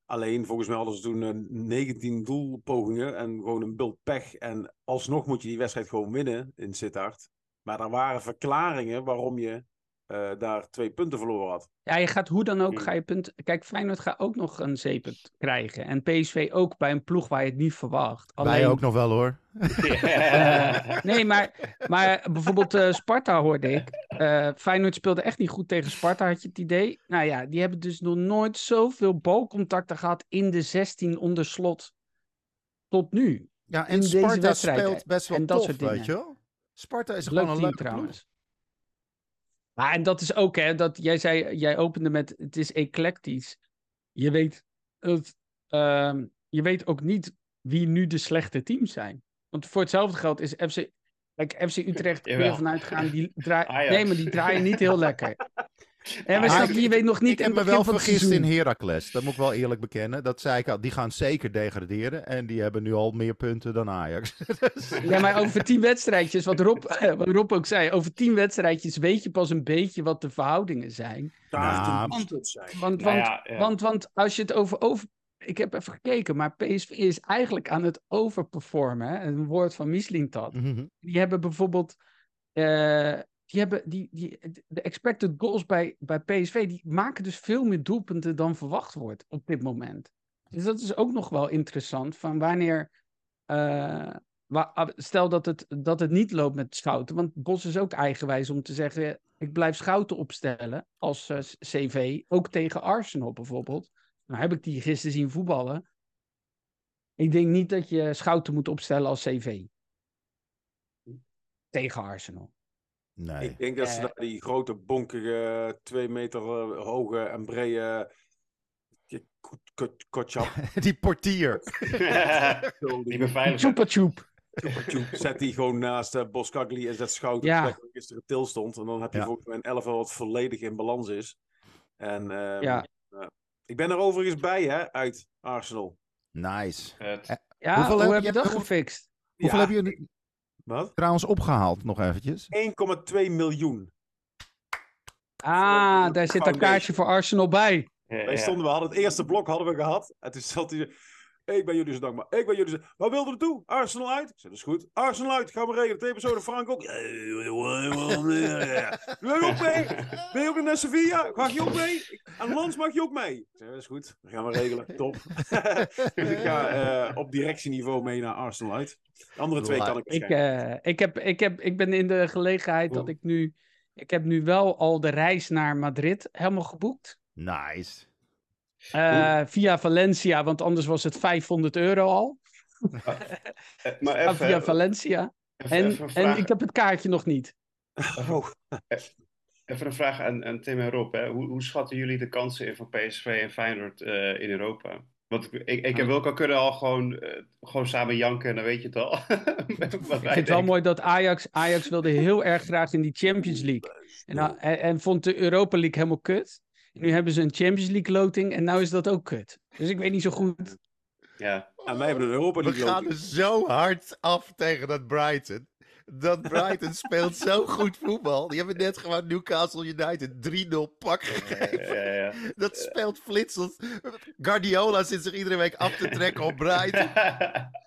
Alleen, volgens mij hadden ze toen eh, 19 doelpogingen en gewoon een bult pech. En alsnog moet je die wedstrijd gewoon winnen in Sittard. Maar er waren verklaringen waarom je eh, daar twee punten verloren had. Ja, je gaat hoe dan ook, Mm. ga je punt... Kijk, Feyenoord gaat ook nog een zeepunt krijgen. En PSV ook bij een ploeg waar je het niet verwacht. Wij Alleen, ook nog wel hoor. eh, nee, maar, maar bijvoorbeeld eh, Sparta hoorde ik. Eh Feyenoord speelde echt niet goed tegen Sparta, had je het idee. Nou ja, die hebben dus nog nooit zoveel balcontacten gehad in de 16 onder slot tot nu. Ja, in en deze Sparta speelt best wel en dat tof, soort dingen. weet je wel. Sparta is Leuk gewoon een team leuke trouwens. Maar en dat is ook, hè, dat jij zei, jij opende met het is eclectisch. Je weet, het, ehm, je weet ook niet wie nu de slechte teams zijn. Want voor hetzelfde geld is FC, like FC Utrecht Jawel. vanuit gaan. Die draai, Ajax. nee, maar die draaien niet heel lekker. En we Maar snap je, weet nog niet Ik heb me wel vergist in. Heracles. Dat moet ik wel eerlijk bekennen. Dat zei ik al. Die gaan zeker degraderen. En die hebben nu al meer punten dan Ajax. Ja, maar over tien wedstrijdjes, wat Rob, wat Rob ook zei, over tien wedstrijdjes weet je pas een beetje wat de verhoudingen zijn. Daar Nou, moet het zijn. Want, Nou want, ja, ja. want, want als je het over, over. Ik heb even gekeken, maar PSV is eigenlijk aan het overperformen. Hè? Een woord van Mislintat. Mhm. Die hebben bijvoorbeeld. eh, die hebben die, die, de expected goals bij, bij PSV. Die maken dus veel meer doelpunten dan verwacht wordt op dit moment. Dus dat is ook nog wel interessant. Van wanneer. eh, ah, stel dat het, dat het niet loopt met Schouten. Want Bos is ook eigenwijs om te zeggen. Ik blijf Schouten opstellen als eh, CV. Ook tegen Arsenal bijvoorbeeld. Nou heb ik die gisteren zien voetballen. Ik denk niet dat je Schouten moet opstellen als CV. Tegen Arsenal. Nee. Ik denk dat ze Eh. daar die grote, bonkige, twee meter eh, hoge en brede kotjap Die portier. Die beveiliger. Chupa chup. zet die gewoon naast uh, Boskagli en zet Schouten Ja. waar gisteren til stond. En dan heb je Ja. volgens mij een elftal wat volledig in balans is. En ehm, Ja. ik ben er overigens bij, hè, uit Arsenal. Nice. Het- Ja, Hoeveel hoe heb heb je- je dat gefixt? Hoeveel Ja. hebben jullie Wat? trouwens opgehaald nog eventjes? 1,2 miljoen. Ah, daar zit een kaartje voor Arsenal bij. ja, Wij stonden, we hadden het eerste blok hadden we gehad. En toen zat hij. Ik ben jullie zo dankbaar. Ik ben jullie zo. Wat wilde er toe? Arsenal uit? Ik zei, dat is goed. Arsenal uit. Gaan we regelen. Twee personen. Frank ook. Ja, ja, ja, ja, ja. Wil je ook mee? Ben je ook naar Sevilla? Mag je ook mee? Aan Lans mag je ook mee. Ik zei, dat is goed. Dat gaan we regelen. Top. dus ik ga eh, op directieniveau mee naar Arsenal uit. De andere twee kan ik Ik, eh, ik, heb, ik, heb, ik ben in de gelegenheid dat ik nu... Ik heb nu wel al de reis naar Madrid helemaal geboekt. Nice. Eh, via Valencia, want anders was het 500 euro al. Eh, Maar Ah, via even, Valencia. even, En, even en ik heb het kaartje nog niet. Oh, even een vraag aan, aan Tim en Rob. Hè. Hoe, hoe schatten jullie de kansen in van PSV en Feyenoord eh, in Europa? Want ik, ik, ik en Wilco kunnen al gewoon, eh, gewoon samen janken en dan weet je het al. Ik vind het wel mooi dat Ajax, Ajax wilde heel erg graag in die Champions League. En, en, en vond de Europa League helemaal kut. Nu hebben ze een Champions League loting en nou is dat ook kut. Dus ik weet niet zo goed. Ja. en wij hebben een Europa We League gaan loting. er zo hard af tegen dat Brighton. Dat Brighton speelt zo goed voetbal. Die hebben net gewoon Newcastle United 3-0 pak gegeven. Ja, ja, ja. Dat speelt flitsend. Guardiola zit zich iedere week af te trekken op Brighton.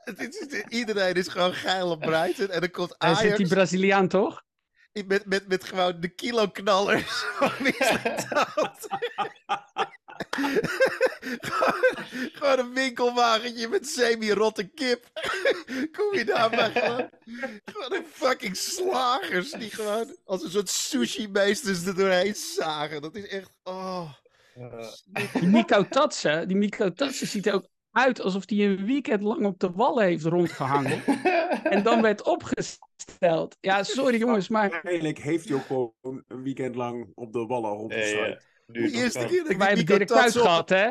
Het is- Iedereen is gewoon geil op Brighton. En dan komt Daar zit die Ajax Braziliaan toch? Met, met, met gewoon de is dat? gewoon, gewoon een winkelwagentje met semi-rotte kip. Kom je daar maar gewoon, gewoon een fucking slagers die gewoon als een soort sushi-meesters er doorheen zagen. Dat is echt, oh. Die Miko Tatsen, die Miko Tatsen ziet er ook uit alsof hij een weekend lang op de wallen heeft rondgehangen. en dan werd opgesteld. Ja, sorry jongens, maar Uiteindelijk heeft hij ook gewoon een weekend lang op de wallen Ja, rondgestrooid. ja. Nu De eerste keer dat ik wij die hebben Dirk Kuyt op- gehad, hè?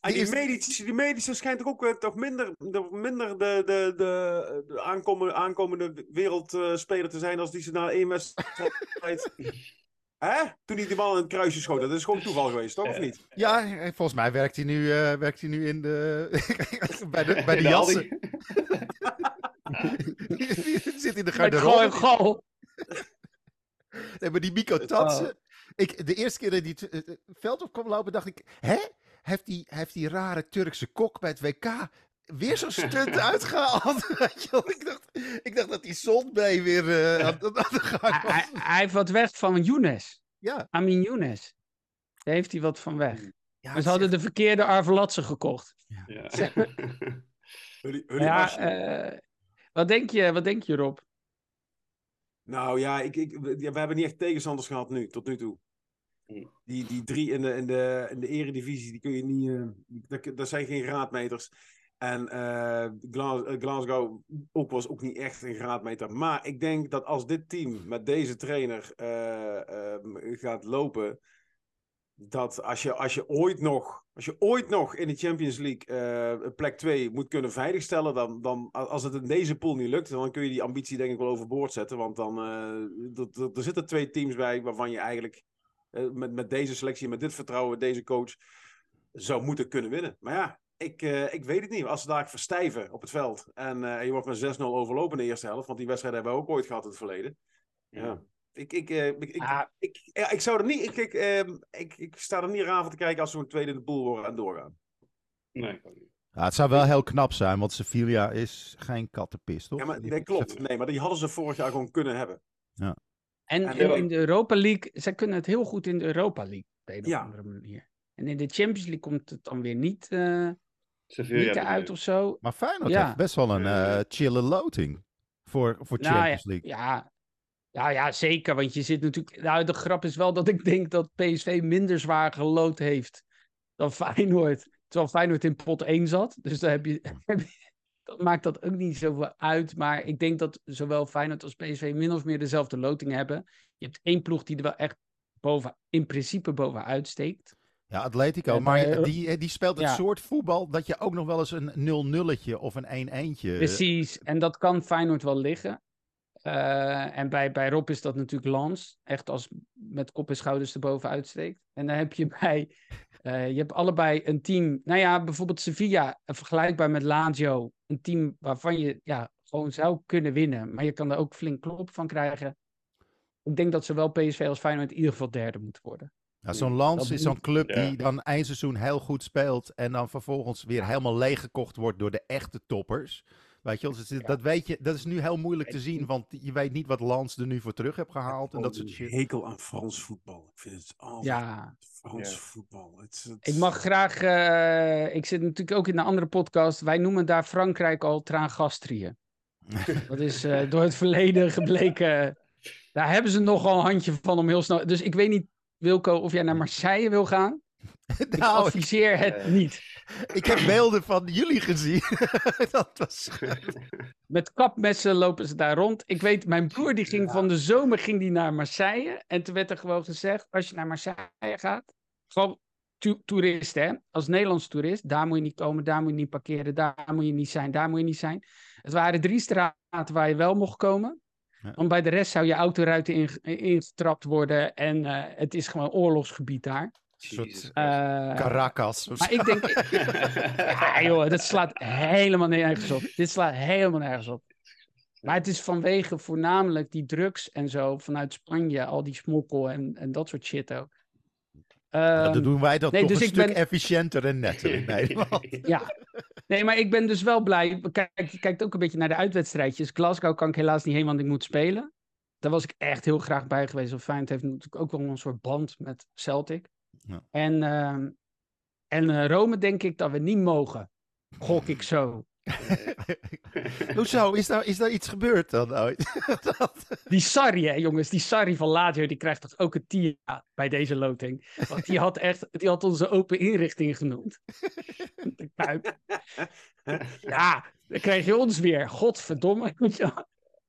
En die Eerst- medische, die medische schijnt ook eh, toch minder, de, minder de, de, de, de aankomende, aankomende wereldspeler te zijn als die ze na één wedstrijd... Hè? Toen hij die bal in het kruisje schoot. Dat is gewoon toeval geweest, toch? Of niet? Ja, volgens mij werkt hij nu, eh, werkt hij nu in de, bij de, bij de, jassen. Zit in de Met goal en garderobe. gal. Nee, maar die Miko Tatsen. Ik, de eerste keer dat hij het eh, veld op kwam lopen, dacht ik... Hè? Heeft die, heeft die rare Turkse kok bij het WK weer zo'n stunt uitgehaald? Weet je wel? ik, dacht, ik dacht dat die Zondbee weer eh, aan, aan de gang Hij, hij, was. hij heeft wat weg van Younes. Ja. Amin Younes. Daar heeft hij wat van weg. ja Maar ze hadden de verkeerde Arvelatse gekocht. Ja. Jullie, jullie Ja, eh, wat, denk je, wat denk je, Rob? Nou ja, ik, ik, we, ja, we hebben niet echt tegenstanders gehad nu, tot nu toe. Die, die drie in de, in, de, in de eredivisie, die kun je niet... eh, dat, dat zijn geen graadmeters. En eh, eh, Glasgow ook, was ook niet echt een graadmeter. Maar ik denk dat als dit team met deze trainer eh, ehm, gaat lopen... dat als je, als je ooit nog, als je ooit nog in de Champions League plek 2 moet kunnen veiligstellen, dan, dan als het in deze pool niet lukt, dan kun je die ambitie denk ik wel overboord zetten. Want dan er zitten twee teams bij waarvan je eigenlijk met, met deze selectie, met dit vertrouwen, deze coach, zou moeten kunnen winnen. Maar ja, ik, ik weet het niet. Als ze daar verstijven op het veld en je wordt met 6-0 overlopen in de eerste helft, want die wedstrijd hebben we ook ooit gehad in het verleden. Ja. Ik, ik, uh, ik, ik, ik, ja, ik, zou er niet. Ik, ik, uh, ik, ik sta er niet raar van te kijken als we een tweede in de pool worden en doorgaan. Nee, ik niet. Ja, het zou wel heel knap zijn, want Sevilla is geen kattenpist, toch? Ja, maar, nee, klopt. Nee, maar die hadden ze vorig jaar gewoon kunnen hebben. Ja. En, en in, in de Europa League, zij kunnen het heel goed in de Europa League, op een ja. of andere manier. En in de Champions League komt het dan weer niet, uh, Sevilla niet eruit of zo. Maar Feyenoord ja. heeft best wel een uh, chille loting voor, voor nou, Champions ja, League. Ja, ja, ja, zeker. Want je zit natuurlijk. Nou, de grap is wel dat ik denk dat PSV minder zwaar gelood heeft dan Feyenoord. Terwijl Feyenoord in pot 1 zat. Dus daar heb je, heb je, dat maakt dat ook niet zoveel uit. Maar ik denk dat zowel Feyenoord als PSV min of meer dezelfde loting hebben. Je hebt één ploeg die er wel echt boven, in principe bovenuit steekt. Ja, Atletico. Ja, maar maar- die, die speelt het ja. soort voetbal dat je ook nog wel eens een 0-nulletje of een 1-1'tje... Precies. En dat kan Feyenoord wel liggen. Eh, en bij, bij Rob is dat natuurlijk Lans. Echt als met kop en schouders erboven uitsteekt. En dan heb je bij... eh, je hebt allebei een team... Nou ja, bijvoorbeeld Sevilla, eh, vergelijkbaar met Lazio. Een team waarvan je ja, gewoon zou kunnen winnen. Maar je kan er ook flink klop van krijgen. Ik denk dat zowel PSV als Feyenoord in ieder geval derde moeten worden. Ja, zo'n Lans is zo'n club ja. die dan eindseizoen heel goed speelt en dan vervolgens weer helemaal leeggekocht wordt door de echte toppers. Weet je, dus het- dat, weet je, dat is nu heel moeilijk te zien, want je weet niet wat Lans er nu voor terug heeft gehaald en dat soort een shit. hekel aan Frans voetbal. Ik vind het altijd Ja, Frans Ja. voetbal. Het, ik mag graag... eh, ik zit natuurlijk ook in een andere podcast. Wij noemen daar Frankrijk al traangastrië. Dat is eh, door het verleden gebleken. Daar hebben ze nogal een handje van om heel snel. Dus ik weet niet, Wilco, of jij naar Marseille wil gaan. Nou, ik, adviseer het niet. ik heb beelden van jullie gezien. dat was... Met kapmessen lopen ze daar rond. Ik weet, mijn broer die ging van de zomer ging die naar Marseille. En toen werd er gewoon gezegd, als je naar Marseille gaat, gewoon to- toerist hè, als Nederlands toerist, daar moet je niet komen, daar moet je niet parkeren, daar moet je niet zijn, daar moet je niet zijn. Het waren drie straten waar je wel mocht komen. Ja. Want bij de rest zou je autoruiten in- ingetrapt worden en eh, het is gewoon oorlogsgebied daar. soort Jesus Eh, Caracas. of maar zo. ik denk, ja joh, dat slaat helemaal nergens op. Dit slaat helemaal nergens op. Maar het is vanwege voornamelijk die drugs en zo vanuit Spanje, al die smokkel en, en dat soort shit ook. Ja, Ehm, dan doen wij dat nee, toch dus een stuk ben- efficiënter en netter in Nederland. ja, nee, maar ik ben dus wel blij. Kijk, je kijkt ook een beetje naar de uitwedstrijdjes. Glasgow kan ik helaas niet heen, want ik moet spelen. Daar was ik echt heel graag bij geweest. Of Feyenoord heeft natuurlijk ook wel een soort band met Celtic. Ja. En, ehm, en eh, Rome denk ik dat we niet mogen. Gok ik zo. Hoezo? Is daar, is daar iets gebeurd dan ooit? Dat- Die Sarri, hè, jongens, die Sarri van Lazio, die krijgt toch ook een TIA bij deze loting. Want die had echt, die had onze open inrichting genoemd. De Kuip. Ja, dan krijg je ons weer. Godverdomme.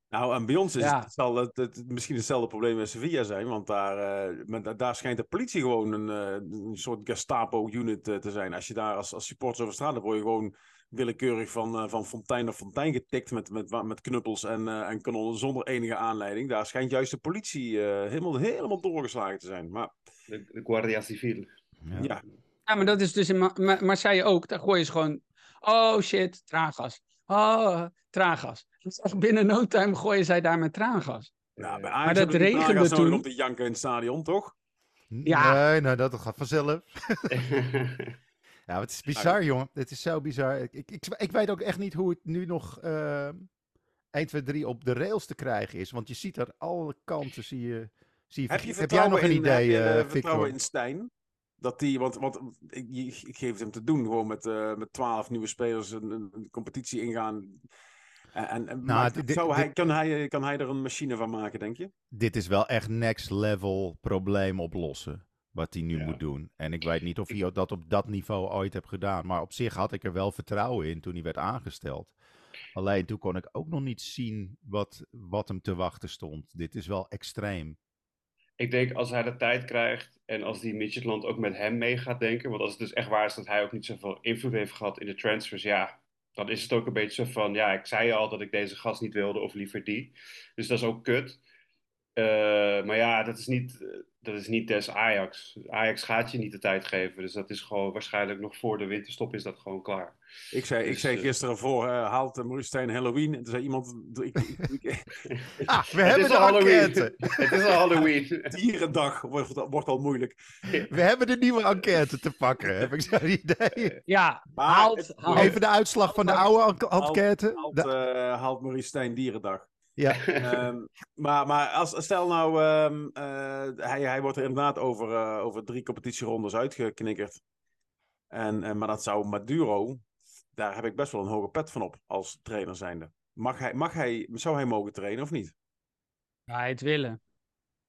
Nou, en bij ons is Ja. het, zal het, het misschien hetzelfde probleem in Sevilla zijn, want daar, eh, daar schijnt de politie gewoon een, eh, een soort Gestapo-unit eh, te zijn. Als je daar als, als supporter over straat, dan word je gewoon willekeurig van, eh, van fontein naar fontein getikt met, met, met knuppels en, eh, en kanonnen zonder enige aanleiding. Daar schijnt juist de politie eh, helemaal, helemaal doorgeslagen te zijn. Maar De, de Guardia Civil. Ja. ja, Ja, maar dat is dus in Ma Ma- Marseille ook. Daar gooi je ze gewoon. Oh shit, traangas. Oh, traangas. Dus echt binnen no time gooien zij daar met traangas. bij Eh, Ajax dat regende toen. om te janken in het stadion, toch? Ja. Nee, nou, dat gaat vanzelf. Ja, het is bizar, jongen. Het is zo bizar. Ik, ik, ik, ik weet ook echt niet hoe het nu nog eh 1, 2, 3 op de rails te krijgen is. Want je ziet er alle kanten, zie je... Zie je Heb je jij nog een in, idee, heb je, eh, eh, vertrouwen in Stijn? Dat die, want, want ik, ik geef het hem te doen, gewoon met, eh met 12 nieuwe spelers een, een, competitie ingaan. En, en, Nou, dit- dit- hij, kan, hij, kan hij er een machine van maken, denk je? Dit is wel echt next level probleem oplossen. Wat hij nu Ja. moet doen. En ik weet niet of hij dat op dat niveau ooit heeft gedaan. Maar op zich had ik er wel vertrouwen in toen hij werd aangesteld. Alleen toen kon ik ook nog niet zien wat, wat hem te wachten stond. Dit is wel extreem. ik denk als hij de tijd krijgt en als die Midgetland ook met hem mee gaat denken, want als het dus echt waar is dat hij ook niet zoveel invloed heeft gehad in de transfers, ja, dan is het ook een beetje zo van, ja, ik zei al dat ik deze gast niet wilde of liever die. Dus dat is ook kut. Eh, maar ja, dat is, niet, dat is niet des Ajax. Ajax gaat je niet de tijd geven. Dus dat is gewoon waarschijnlijk nog voor de winterstop is dat gewoon klaar. Ik zei, ik Dus, zei eh, gisteren voor, eh, haalt uh, Maurice Stijn Halloween. En toen zei iemand, ik, ik, ik- Ah, we hebben de al Halloween. enquête. Het is al Halloween. dierendag wordt, wordt al moeilijk. We hebben de nieuwe enquête te pakken, heb ik zo'n idee. Ja, Maar haalt. Even de uitslag van de oude en- enquête. Haalt, eh, haalt Stijn dierendag. Ja. Ehm, maar maar als, stel nou, ehm, eh, hij, hij wordt er inderdaad over, eh, over drie competitierondes uitgeknikkerd. En, en, maar dat zou Maduro, daar heb ik best wel een hoge pet van op als trainer zijnde. Mag hij, mag hij, zou hij mogen trainen of niet? Ja, hij het willen.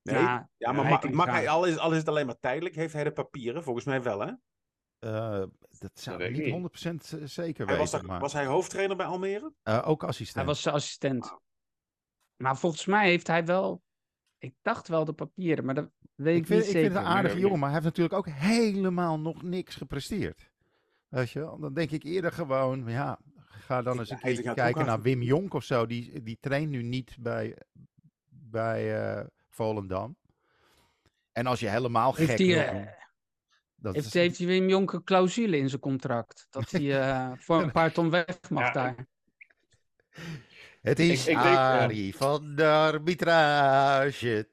Nee? Ja, Ja, maar hij mag hij, al is, al is het alleen maar tijdelijk, heeft hij de papieren? Volgens mij wel, hè? Eh, dat zou ik niet niet. 100% zeker Hij was, maar, was hij hoofdtrainer bij Almere? eh, ook Hij assistent. was zijn assistent. Maar volgens mij heeft hij wel... Ik dacht wel de papieren, maar dat weet ik, ik vind, niet ik zeker. vind het een aardige jongen, maar hij heeft natuurlijk ook helemaal nog niks gepresteerd. Weet je wel? Dan denk ik eerder gewoon, ja, ga dan Ik- eens een keertje kijken naar Wim Jonk of zo. Die, die traint nu niet bij, bij eh, Volendam. En als je helemaal gek Heeft wil eh, doen, dat Heeft, is- heeft hij Wim Jonk een clausule in zijn contract? Dat hij eh, voor een paar ton weg mag Ja, daar. Het is ik denk, ja. Arie van de arbitrage.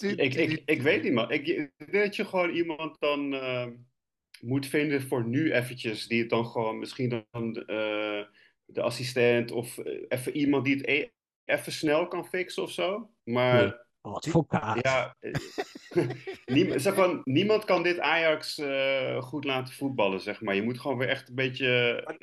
Ik, ik, ik weet niet, man. Ik, ik denk dat je gewoon iemand dan eh, moet vinden voor nu eventjes. Die het dan gewoon, misschien dan eh, de assistent of eh, even iemand die het e- even snel kan fixen of zo. Maar Advocaat. ja, eh, niem- zeg van, niemand kan dit Ajax eh, goed laten voetballen, zeg maar. Je moet gewoon weer echt een beetje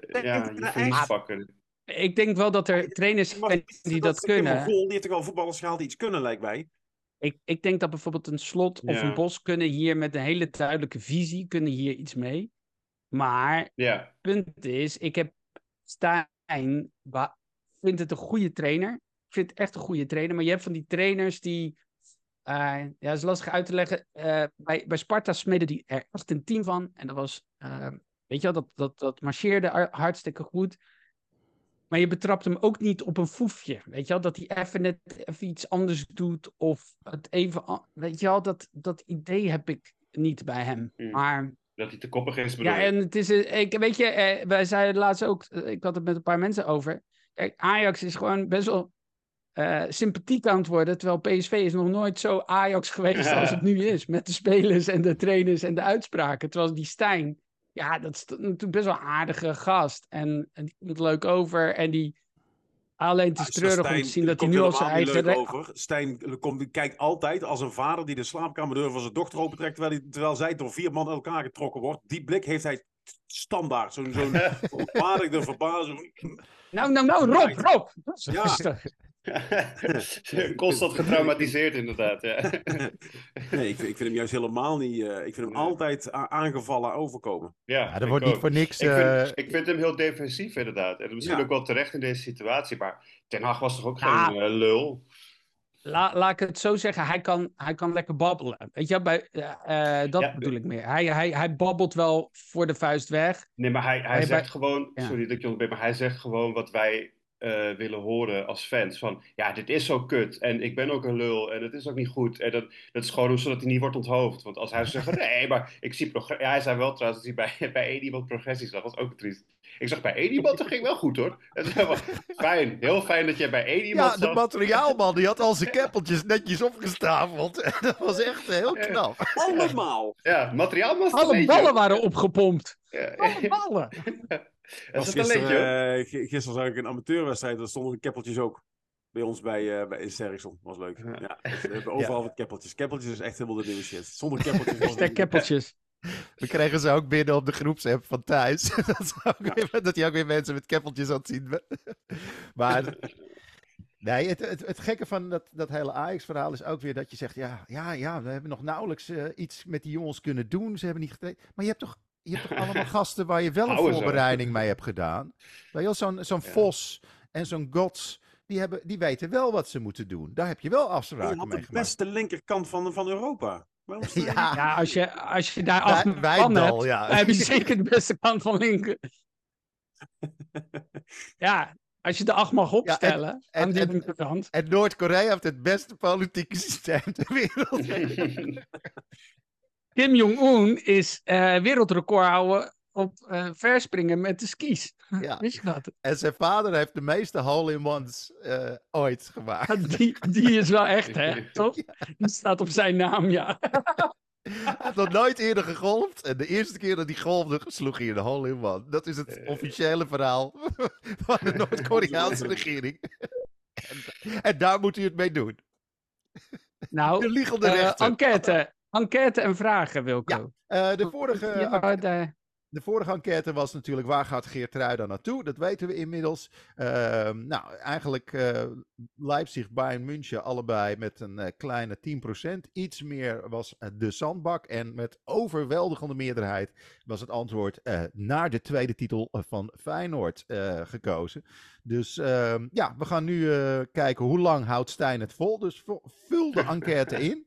eh, ja, je verlies pakken. Ik denk wel dat er trainers zijn die dat kunnen. Goal, die heeft toch al voetballers gehaald die iets kunnen, lijkt mij. Ik, ik denk dat bijvoorbeeld een slot of Ja. een bos kunnen hier met een hele duidelijke visie, kunnen hier iets mee. Maar Ja, het punt is, ik heb Stijn, wa- vind het een goede trainer. Ik vind het echt een goede trainer. Maar je hebt van die trainers die, eh, ja, is lastig uit te leggen. Eh, bij, bij Sparta smeden die er echt een team van. En dat was, eh, weet je wel, dat, dat, dat marcheerde har- hartstikke goed. Maar je betrapt hem ook niet op een foefje. Weet je wel, dat hij even net even iets anders doet. Of het even, weet je wel, dat, dat idee heb ik niet bij hem. Mm. Maar dat hij te koppig is, bedoel ja, en het is, ik, weet je, eh, wij zeiden laatst ook, eh, ik had het met een paar mensen over. Kijk, Ajax is gewoon best wel eh, sympathiek aan het worden, terwijl PSV is nog nooit zo Ajax geweest als het nu is. Met de spelers en de trainers en de uitspraken. Terwijl die Stijn, ja, dat is natuurlijk best wel een aardige gast. En, en die komt leuk over en die... Alleen het is treurig om te zien dat hij nu al zijn eigen... leuk over. Stijn komt, die kijkt altijd als een vader die de slaapkamerdeur van zijn dochter opentrekt, terwijl, hij, terwijl zij door vier man elkaar getrokken wordt. Die blik heeft hij standaard. Zo'n zo'n verontwaardigde verbazing. Nou, nou, nou, Rob, Rob! Ja. Rustig. Constant getraumatiseerd, inderdaad. Ja. Nee, ik, vind- ik vind hem juist helemaal niet. eh, ik vind hem altijd aangevallen overkomen. Ja, Ja, er ik wordt niet voor niks... Ik eh, vind, ik vind hem heel defensief, inderdaad. En misschien Ja. ook wel terecht in deze situatie. Maar Ten Hag was toch ook Ja. geen eh, lul? La, laat ik het zo zeggen, hij kan, hij kan lekker babbelen. Weet je, bij, eh, eh, dat Ja, bedoel ik meer. Hij, hij, hij babbelt wel voor de vuist weg. Nee, maar hij, hij Hij zegt bij- gewoon... Ja. Sorry dat ik je onderbreek, maar hij zegt gewoon wat wij eh, willen horen als fans. Van, ja, dit is zo kut. En ik ben ook een lul. En het is ook niet goed. En dat, dat is gewoon zodat hij niet wordt onthoofd. Want als hij zou zeggen, nee, maar ik zie progressie... Ja, hij zei wel trouwens dat hij bij, bij één iemand progressie zag. Dat was ook triest. Ik zag bij één iemand, dat ging wel goed hoor. Fijn. Heel fijn dat jij bij één iemand Ja, de materiaalman die had al zijn keppeltjes netjes opgestapeld. En dat was echt heel knap. Allemaal! Ja, materiaal was Alle ballen waren opgepompt. Ja. Alle ballen. is gisteren, eh, gisteren zag ik een amateurwedstrijd, daar stonden de keppeltjes ook. Bij ons bij, eh bij in. Was leuk. Ja. Ja. we hebben overal wat keppeltjes. Keppeltjes is echt helemaal de nieuwe shit. Zonder keppeltjes. het Hashtag keppeltjes. We kregen ze ook binnen op de groepsapp van thuis. dat, ook weer, dat hij ook weer mensen met keppeltjes had zien. Maar nee, het, het, het gekke van dat, dat hele Ajax-verhaal is ook weer dat je zegt... Ja, ja, ja we hebben nog nauwelijks eh, iets met die jongens kunnen doen. Ze hebben niet getraind. Maar je hebt toch, je hebt toch allemaal gasten waar je wel een voorbereiding mee hebt gedaan? Zo'n zo'n Ja. Vos en zo'n Gods... die, hebben, die weten wel wat ze moeten doen. Daar heb je wel afspraken mee de gemaakt. beste linkerkant van, van Europa. Ja, Ja, als je, als je daar Wij- acht man Wijndal, hebt, ja. dan heb je zeker de beste kant van linker. Ja, als je de acht mag opstellen en- aan die en-. En Noord-Korea heeft het beste politieke systeem ter wereld. Kim Jong-un is eh, wereldrecord houden op eh, verspringen met de skis. Ja. Wist je dat? En zijn vader heeft de meeste hole-in-ones eh, ooit gemaakt. Die, die is wel echt, hè? Toch? Die staat op zijn naam, ja. Hij heeft nog nooit eerder gegolfd. En de eerste keer dat hij golfde, sloeg hij in de hole-in-one. Dat is het officiële verhaal van de Noord-Koreaanse regering. En, en daar moet u het mee doen. De Nou, liegende eh, rechter. enquête. Enquête en vragen, Wilco. Eh, de vorige Ja, de- De vorige enquête was natuurlijk waar gaat Geert Ruida naartoe? Dat weten we inmiddels. Ehm, nou, eigenlijk eh, Leipzig, Bayern München allebei met een eh, kleine 10%. Iets meer was de zandbak. En met overweldigende meerderheid was het antwoord eh, naar de tweede titel van Feyenoord eh, gekozen. Dus ehm, ja, we gaan nu eh, kijken hoe lang houdt Stijn het vol. Dus vul de enquête in.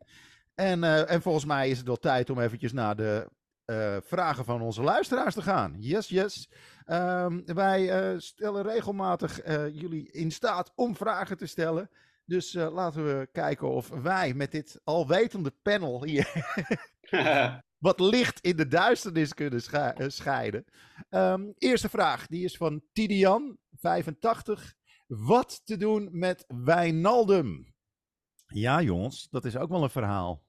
En, eh, en volgens mij is het wel tijd om eventjes naar de eh, vragen van onze luisteraars te gaan. Yes, yes. Ehm, wij eh, stellen regelmatig jullie in staat om vragen te stellen. Dus laten we kijken of wij met dit alwetende panel hier wat licht in de duisternis kunnen scheiden. Ehm, eerste vraag, die is van Tidian, 85. Wat te doen met Wijnaldum? Ja, jongens, dat is ook wel een verhaal.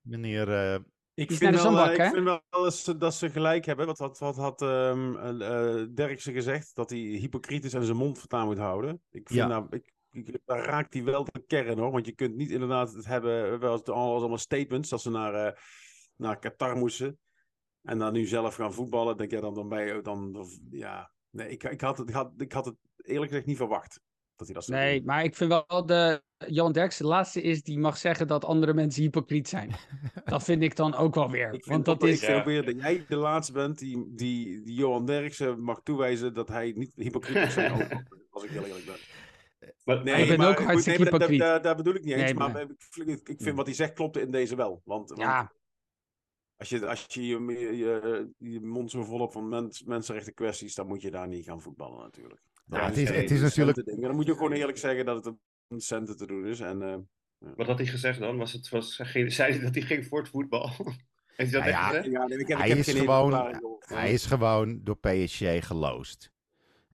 Meneer eh, Ik vind, wel, zandbak, eh, ik vind wel dat ze, dat ze gelijk hebben. Wat, wat, wat had ehm eh, eh, Derksen gezegd? Dat hij hypocriet is en zijn mond vertaan moet houden. Ik vind Ja. nou, ik, ik- daar raakt hij wel de kern hoor. Want je kunt niet inderdaad het hebben. Wel als allemaal statements dat ze naar, eh, naar Qatar moesten. En dan nu zelf gaan voetballen. Denk je dan, dan ben je dan. dan- ja. Nee, ik, ik, had het, ik, had, ik had het eerlijk gezegd niet verwacht. Dat hij dat zou Nee, maar ik vind wel de Johan Derksen de laatste is die mag zeggen dat andere mensen hypocriet zijn. dat vind ik dan ook wel weer. Ik vind, Want dat is... ik weer dat jij de laatste bent die, die, die Johan Derksen mag toewijzen dat hij niet hypocriet mag zijn. Ook, als ik heel eerlijk ben. Maar, Nee, ik ben maar ook hartstikke nee, hypocriet. dat- Daar bedoel ik niet eens. Nee, maar maar- ik vind, ik vind wat hij zegt klopt in deze wel. Want, want Ja, als je, als je je, je, je mond zo vol hebt van mens, mensenrechten kwesties, dan moet je daar niet gaan voetballen natuurlijk. Ja, Dan het is- het is natuurlijk-. Dan moet je gewoon eerlijk zeggen dat het een centen te doen is. En, eh, Wat had hij gezegd dan? Was het, was, zei hij dat hij ging voor het voetbal? Heeft hij dat Nou echt ja, gezegd? ja, nee, ik heb, Hij ik heb is geen gewoon-. Hij is gewoon door PSG geloosd.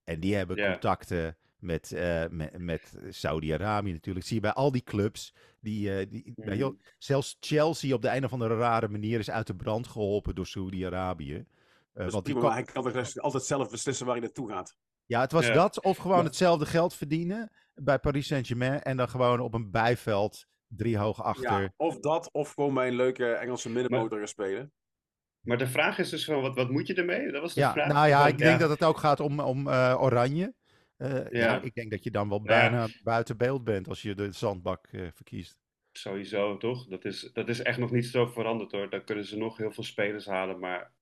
En die hebben Ja. contacten met, eh, met, met Saudi-Arabië natuurlijk. Zie je bij al die clubs. Die, eh, die, Mhm. zelfs Chelsea op de een of andere rare manier is uit de brand geholpen door Saudi-Arabië. Eh, is want die hij kan altijd zelf beslissen waar hij naartoe gaat. ja, het was Ja. dat. Of gewoon Ja. hetzelfde geld verdienen bij Paris Saint-Germain. En dan gewoon op een bijveld drie hoog achter. Ja, of dat, of gewoon bij een leuke Engelse middenmotor gaan spelen. Maar de vraag is dus van, wat, wat moet je ermee? Dat was de Ja, vraag. nou ja, ik denk dat het ook gaat om, om eh, oranje. Eh, ja. Ja. ik denk dat je dan wel Ja. bijna buiten beeld bent als je de zandbak eh, verkiest. Sowieso, toch? Dat is, dat is echt nog niet zo veranderd hoor. Dan kunnen ze nog heel veel spelers halen, maar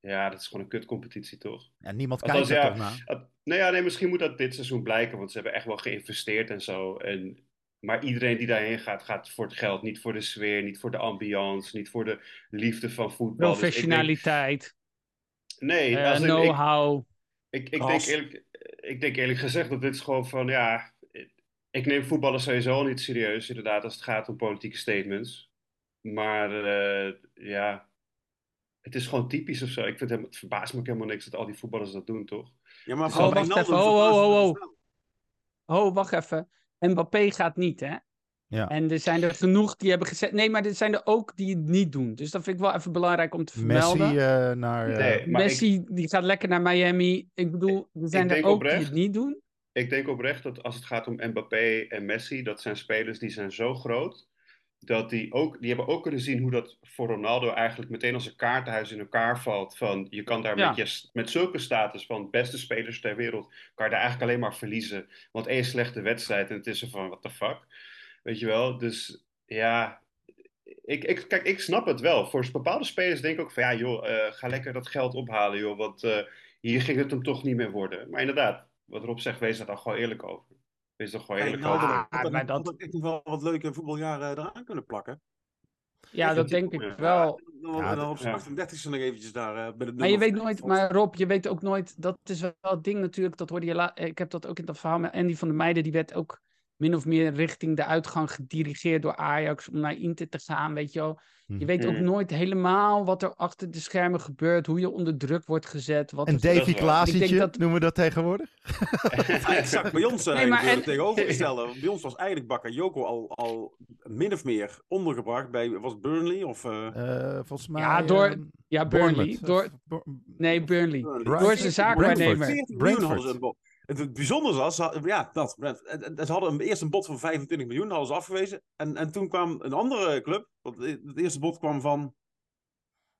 ja, dat is gewoon een kutcompetitie, toch? En niemand Althans, kijkt er ja, toch naar. Uh, nou ja, nee, misschien moet dat dit seizoen blijken, want ze hebben echt wel geïnvesteerd en zo. En, maar iedereen die daarheen gaat, gaat voor het geld, niet voor de sfeer, niet voor de ambiance, niet voor de liefde van voetbal. Dus denk- professionaliteit, nee, als in, ik, know-how. ik, ik, denk eerlijk, ik denk eerlijk gezegd dat dit is gewoon van, ja, ik neem voetballen sowieso al niet serieus, inderdaad, als het gaat om politieke statements. Maar eh, ja, het is gewoon typisch of zo. Ik vind hem, het verbaast me ook helemaal niks dat al die voetballers dat doen, toch? Ja, maar Oh, van wacht Wijnaldum even. Oh, oh, verbaast oh, oh. dus. Oh, wacht even. Mbappé gaat niet, hè? Ja. En er zijn er genoeg die hebben gezegd. Nee, maar er zijn er ook die het niet doen. Dus dat vind ik wel even belangrijk om te Messi vermelden. eh, naar... eh, Nee, maar Messi die gaat lekker naar Miami. Ik bedoel, er zijn er ook die het niet doen. Ik denk oprecht dat als het gaat om Mbappé en Messi, dat zijn spelers die zijn zo groot. Dat die ook, die hebben ook kunnen zien hoe dat voor Ronaldo eigenlijk meteen als een kaartenhuis in elkaar valt. Van je kan daar Ja. met, je, met zulke status van beste spelers ter wereld, kan je daar eigenlijk alleen maar verliezen. Want één slechte wedstrijd en het is er van, what the fuck. Weet je wel? Dus ja, ik, ik, kijk, ik snap het wel. Voor bepaalde spelers denk ik ook van, ja joh, eh, ga lekker dat geld ophalen joh. Want eh, hier ging het hem toch niet meer worden. Maar inderdaad, wat Rob zegt, wees daar dan gewoon eerlijk over. Is toch gewoon een hele nou. Ah, maar dat- echt nog wel wat leuke voetbaljaren eraan kunnen plakken. Ja, dat denk ik wel. Dan, Ja, dan op ja. 38 nog eventjes daar eh, bij het Maar je weet nooit, maar Rob, je weet ook nooit, dat is wel het ding natuurlijk, dat hoorde je la- ik heb dat ook in dat verhaal met Andy van der Meijden, die werd ook min of meer richting de uitgang gedirigeerd door Ajax om naar Inter te gaan, weet je wel. Je weet ook Mhm. nooit helemaal wat er achter de schermen gebeurt, hoe je onder druk wordt gezet. Wat En er- Dat Davy denk dat- noemen we dat tegenwoordig? Exact. Bij ons Nee, nee, maar en- tegenovergestelde. Bij ons was eigenlijk Bakayoko al, al min of meer ondergebracht bij, was het Burnley of... eh, Eh, volgens mij... Ja, door- ehm, Ja, Burnley. Bournemouth. Door, nee, Burnley. Burnley. Door zijn zaakwaarnemer. Brentford. 40 miljoen hadden Brentford. ze een bod. Het, bijzondere was, ja, dat. Ze hadden een, eerst een bod van 25 miljoen, hadden ze afgewezen. En, en toen kwam een andere club, want het eerste bod kwam van,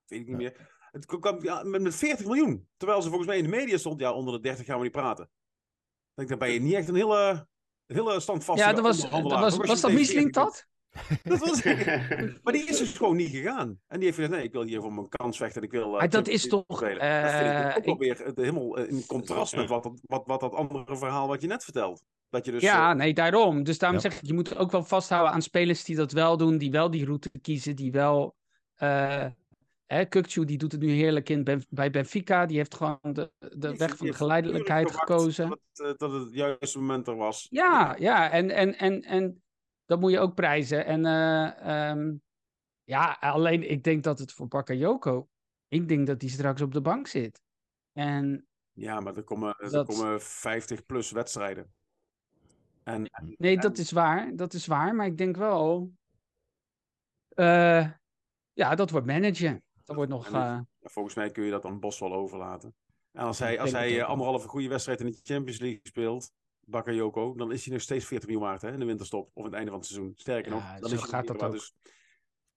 weet ik niet meer, het kwam ja, met, met 40 miljoen. Terwijl ze volgens mij in de media stond, ja, onder de 30 gaan we niet praten. Ik denk, dan ben je niet echt een hele, een hele standvastige Ja, dat was, dat was, dat meteen Michelin 40 dat? Dat was, maar die is dus gewoon niet gegaan. En die heeft gezegd, nee, ik wil hier voor mijn kans vechten. en Ik wil, eh, Maar dat is toch, spelen. dat vind ik eh, ook wel ik- weer helemaal in contrast met wat, dat- wat, wat dat andere verhaal wat je net vertelt. Dat je dus... Ja, eh, nee, daarom. Dus daarom Ja. zeg ik, je moet ook wel vasthouden aan spelers die dat wel doen, die wel die route kiezen, die wel... eh hè, Kukçu, die doet het nu heerlijk in Ben- bij Benfica. Die heeft gewoon de, de weg van de geleidelijkheid gekozen. Dat, het, dat het juiste moment er was. Ja, ja, en, en, en, en dat moet je ook prijzen. En eh, ehm, ja, alleen ik denk dat het voor Bakayoko, ik denk dat hij straks op de bank zit. En Ja, maar er komen, er Dat- komen 50 plus wedstrijden. En, nee, en- dat is waar, dat is waar. Maar ik denk wel, eh, ja, dat wordt managen. Dat wordt nog, eh, volgens mij kun je dat aan Bos wel overlaten. En als hij, als hij anderhalve goede wedstrijd in de Champions League speelt, Bakayoko, dan is hij nog steeds 40 miljoen waard hè, in de winterstop. Of aan het einde van het seizoen. Sterker Ja, nog, dan zo is hij gaat dat waard. Dus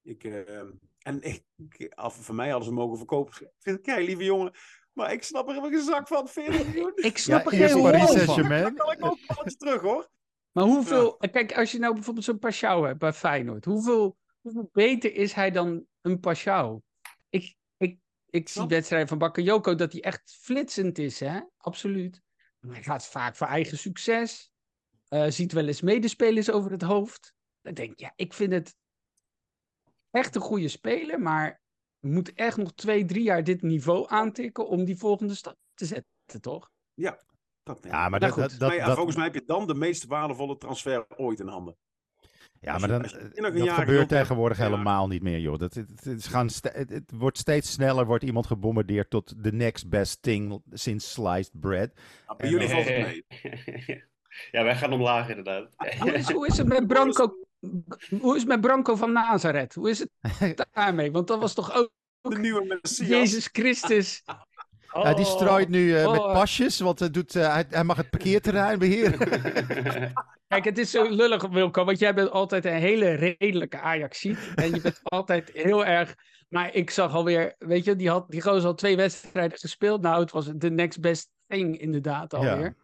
ik, eh, en ik, af, voor mij hadden ze mogen verkopen. Ik vind kei lieve jongen. Maar ik snap er geen zak van. 40 miljoen. ik snap Ja, er geen hol van. Dan kan ik ook een balletje terug hoor. Maar hoeveel, kijk, als je nou bijvoorbeeld zo'n Pashao hebt bij Feyenoord, hoeveel, hoeveel beter is hij dan een Pashao? Ik, ik, ik zie wedstrijden van Bakayoko dat hij echt flitsend is, hè? Absoluut. Maar hij gaat vaak voor eigen succes. Eh, ziet wel eens medespelers over het hoofd. Dan denk ik, ja, ik vind het echt een goede speler, maar moet echt nog twee, drie jaar dit niveau aantikken om die volgende stap te zetten, toch? Dat, Ja, maar Nou dat, goed. dat, dat, maar ja, dat- volgens mij heb je dan de meest waardevolle transfer ooit in handen. Ja, maar dan, eh, dat jaar gebeurt tegenwoordig ja. helemaal niet meer, joh. Dat, het, het, is gaan het, het wordt steeds sneller, wordt iemand gebombardeerd tot the next best thing since sliced bread. Bij En, jullie valt het mee. ja, wij gaan omlaag inderdaad. Hoe is, hoe is het met Branco, hoe is het met Branco van Nazareth? Hoe is het daarmee? Want dat was toch ook De nieuwe Messias. Jezus Christus. Ja, die Oh. strooit nu eh, met oh. pasjes, want hij, doet, eh, hij, hij mag het parkeerterrein beheren. Kijk, het is zo lullig, Wilco, want jij bent altijd een hele redelijke Ajaxiet. En je bent altijd heel erg... Maar ik zag alweer, weet je, die had die gozer al twee wedstrijden gespeeld. Nou, het was de next best thing inderdaad alweer.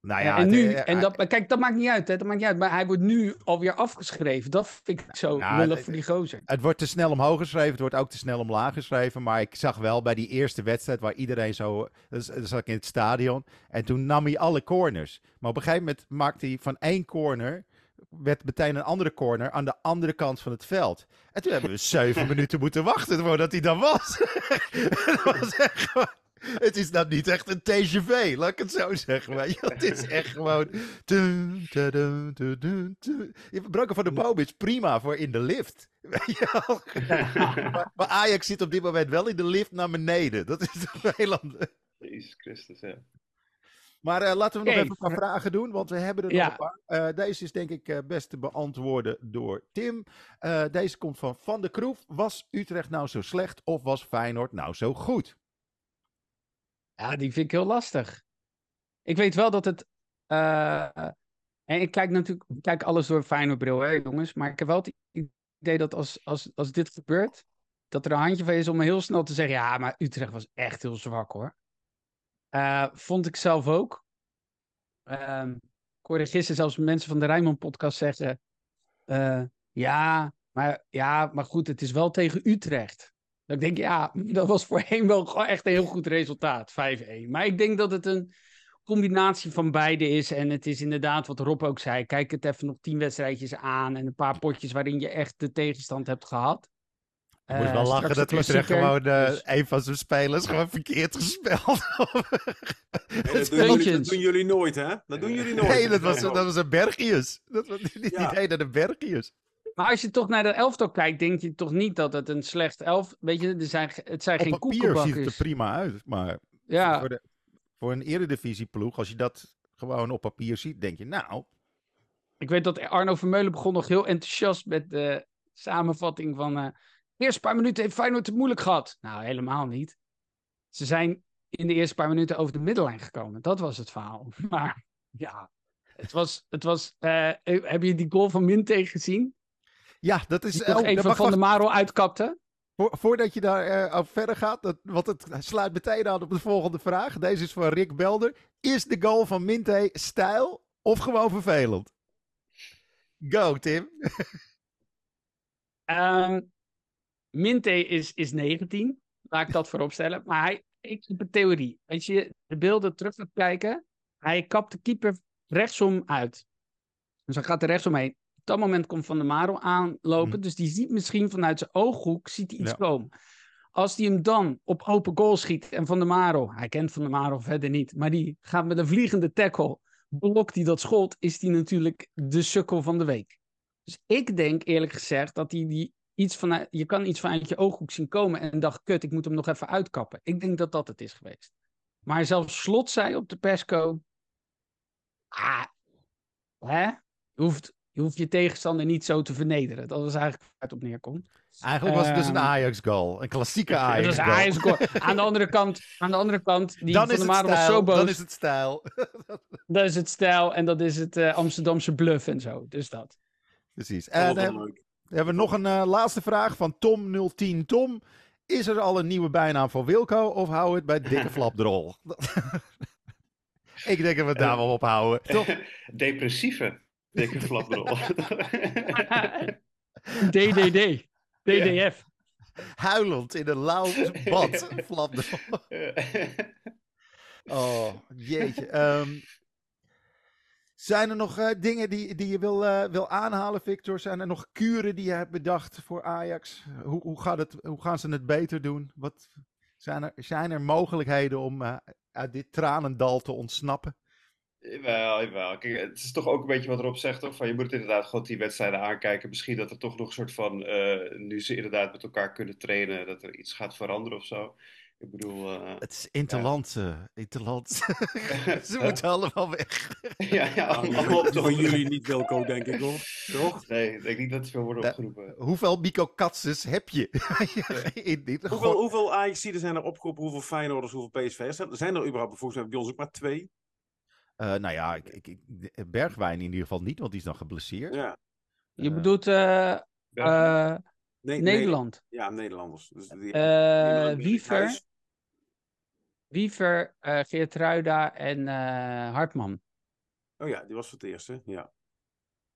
Nou ja, en nu, eh, en dat, maar kijk, dat maakt niet uit, hè, dat maakt niet uit. Maar hij wordt nu alweer afgeschreven. Dat vind ik zo Nou, lullig voor die gozer. Het wordt te snel omhoog geschreven, het wordt ook te snel omlaag geschreven. Maar ik zag wel bij die eerste wedstrijd waar iedereen zo... Dus, dan zat ik in het stadion en toen nam hij alle corners. Maar op een gegeven moment maakte hij van één corner... werd meteen een andere corner aan de andere kant van het veld. En toen hebben we zeven minuten moeten wachten voordat hij dan was. Het was echt. Het is nou niet echt een TGV, laat ik het zo zeggen. Je? Het is echt gewoon... Dun, dun, dun, dun, dun, dun. Branko van de Boom is prima voor in de lift. Weet je wel? maar, maar Ajax zit op dit moment wel in de lift naar beneden. Dat is toch een heel. Jezus Christus, ja. Maar eh, laten we nog even een paar vragen doen, want we hebben er Ja. nog een paar. Eh, deze is denk ik eh, best te beantwoorden door Tim. Eh, deze komt van Van de Kroef. Was Utrecht nou zo slecht of was Feyenoord nou zo goed? Ja, die vind ik heel lastig. Ik weet wel dat het. eh, en ik kijk natuurlijk ik kijk alles door fijne bril, hè, jongens. Maar ik heb wel het idee dat als, als, als dit gebeurt, dat er een handje van is om heel snel te zeggen: ja, maar Utrecht was echt heel zwak hoor. Eh, vond ik zelf ook. Ehm, ik hoorde gisteren zelfs mensen van de Rijnmond podcast zeggen: eh, ja, maar, ja, maar goed, het is wel tegen Utrecht. Dat ik denk, ja, dat was voorheen wel echt een heel goed resultaat. 5-1. Maar ik denk dat het een combinatie van beide is. En het is inderdaad wat Rob ook zei. Kijk het even nog tien wedstrijdjes aan. En een paar potjes waarin je echt de tegenstand hebt gehad. Ik moet Eh, wel lachen straks dat Utrecht gewoon eh, Dus- een van zijn spelers gewoon verkeerd gespeeld. Nee, dat, doen jullie, dat doen jullie nooit, hè? Dat doen jullie nooit. nee, dat was, dat was een Bergius. Dat was niet, Ja. niet een de Bergius. Maar als je toch naar de elftal kijkt, denk je toch niet dat het een slecht elf... Weet je, er zijn, het zijn Op geen papier ziet het er koekenbakkers. prima uit. Maar Ja, voor, de, voor een eredivisieploeg, als je dat gewoon op papier ziet, denk je, nou, ik weet dat Arno Vermeulen begon nog heel enthousiast met de samenvatting van... eh eerste paar minuten heeft Feyenoord het moeilijk gehad. Nou, helemaal niet. Ze zijn in de eerste paar minuten over de middellijn gekomen. Dat was het verhaal. Maar ja, het was... Het was eh, heb je die goal van Minte gezien? Ja, dat is... Nog oh, even Van wacht. de Marel uitkapte? Voor- voordat je daar over verder gaat, dat, want het sluit meteen aan op de volgende vraag. Deze is van Rick Belder. Is de goal van Minte stijl of gewoon vervelend? Go, Tim. Ehm Minte is, is 19. Laat ik dat voorop stellen. Maar hij, ik heb een theorie. Als je de beelden terug gaat kijken, hij kapt de keeper rechtsom uit. Dus hij gaat er rechtsom heen. Op dat moment komt Van der Marel aanlopen. Mhm. Dus die ziet misschien vanuit zijn ooghoek ziet hij iets Ja. komen. Als hij hem dan op open goal schiet en Van der Marel, hij kent Van der Marel verder niet, maar die gaat met een vliegende tackle, blokt hij dat schot, is hij natuurlijk de sukkel van de week. Dus ik denk eerlijk gezegd dat hij die iets vanuit, je kan iets vanuit je ooghoek zien komen en dacht, kut, ik moet hem nog even uitkappen. Ik denk dat dat het is geweest. Maar zelfs Slot zei op de persco, ah, hè? Hoeft, je hoeft je tegenstander niet zo te vernederen. Dat is eigenlijk waar het op neerkomt. Eigenlijk was het dus een Ehm, Ajax-goal. Een klassieke Dat Ajax-goal. Ajax-goal. Aan de andere kant, aan de andere kant die dan van is der het Marel was zo stijl. boos. Dan is het stijl. Dat is het stijl en dat is het eh, Amsterdamse bluff en zo. Dus dat. Precies. En dan leuk. hebben we nog een eh, laatste vraag van Tom010. Tom, is er al een nieuwe bijnaam voor Wilco of hou het bij dikke flapdrol? Ik denk dat we het daar wel op houden. Toch? Depressieve dikke flapdrol. DDD. DDF. Huilend in een lauw bad. Flapdrol. Oh, jeetje. Ehm, zijn er nog eh, dingen die, die je wil, eh, wil aanhalen, Victor? Zijn er nog kuren die je hebt bedacht voor Ajax? Hoe, hoe, gaat het, hoe gaan ze het beter doen? Wat, zijn, er, zijn er mogelijkheden om eh, uit dit tranendal te ontsnappen? Jawel, jawel. Kijk, het is toch ook een beetje wat erop zegt, toch? Van je moet inderdaad gewoon die wedstrijden aankijken. Misschien dat er toch nog een soort van, eh, nu ze inderdaad met elkaar kunnen trainen, dat er iets gaat veranderen of zo. Ik bedoel, eh, Het is interland. eh, interland. ze moeten allemaal weg. ja, ja, allemaal Allemaal toch. van jullie niet Wilco, denk ik hoor. Toch? Nee, ik denk niet dat er veel worden Ja. opgeroepen. Hoeveel Miko Katses heb je? In dit- Hoeveel, hoeveel Ajax-zieden zijn er opgeroepen? Hoeveel Feyenoorders, hoeveel PSV'ers? Zijn zijn er überhaupt, volgens mij bij ons ook maar twee? Eh, nou ja, ik, ik, ik- Bergwijn in ieder geval niet, want die is dan geblesseerd. Ja. Je Eh, bedoelt eh, eh, Nee, Nederland. Nee, ja, Nederlanders. Dus die, Eh, Wiever. Wiever eh Geertruida en eh, Hartman. Oh ja, die was voor het eerst, hè? Ja.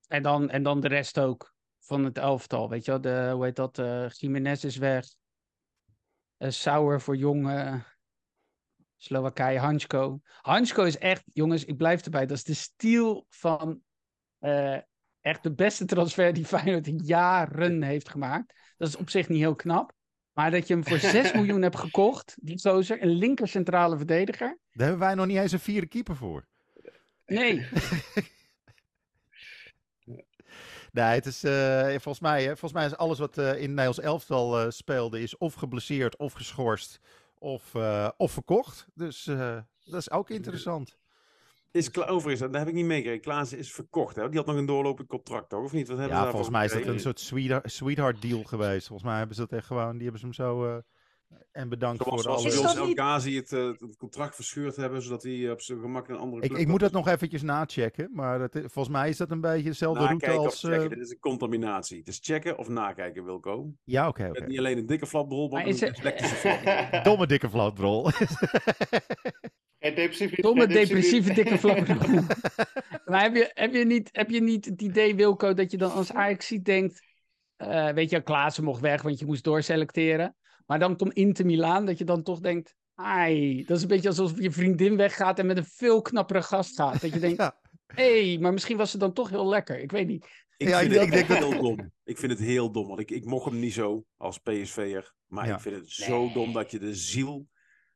En dan, en dan de rest ook van het elftal. Weet je wel, de, hoe heet dat? eh Jiménez is weg. Eh Sauer voor jong eh, Slowakije, Hansko. Hansko is echt, jongens, ik blijf erbij. Dat is de stiel van eh, echt de beste transfer die Feyenoord in jaren heeft gemaakt. Dat is op zich niet heel knap. Maar dat je hem voor 6 miljoen hebt gekocht, die gozer, een linker centrale verdediger. Daar hebben wij nog niet eens een vierde keeper voor. Nee, Nee, het is eh, volgens, mij, hè, volgens mij is alles wat eh, in Nederlands elftal eh, speelde, is of geblesseerd of geschorst of, eh, of verkocht. Dus eh, dat is ook interessant. Is Kla overigens, dat heb ik niet meegekregen. Klaassen is verkocht, hè? Die had nog een doorlopend contract, toch? Of niet? Wat hebben Ja, ze volgens mij is dat een soort sweetheart, sweetheart deal geweest. Volgens mij hebben ze dat echt gewoon, die hebben ze hem zo... eh, en bedankt Zoals, voor zoals alle... Is bij ons dat El Ghazi het, eh, het contract verscheurd hebben, zodat hij op zijn gemak een andere Ik, club ik moet dat nog eventjes nachecken, maar het, volgens mij is dat een beetje dezelfde route als... eh, Dit is een contaminatie. Het is checken of nakijken, Wilco. ja, oké, Je oké. hebt niet alleen een dikke flapdrol, maar een het- dyslectische flapdrol. Domme dikke. Geen niet. domme, depressieve, dikke flap. maar heb je, heb, je niet, heb je niet het idee, Wilco, dat je dan als Ajax ziet denkt... eh, weet je, Klaassen mocht weg, want je moest doorselecteren. Maar dan komt Inter Milaan, dat je dan toch denkt... Ai, dat is een beetje alsof je vriendin weggaat en met een veel knappere gast gaat. Dat je denkt, Ja. hé, hey, maar misschien was het dan toch heel lekker. Ik weet niet. Ik Ja, vind ik het denk dat- heel dom. Ik vind het heel dom, want ik, ik mocht hem niet zo als PSV'er. Maar Ja. ik vind het zo dom dat je de ziel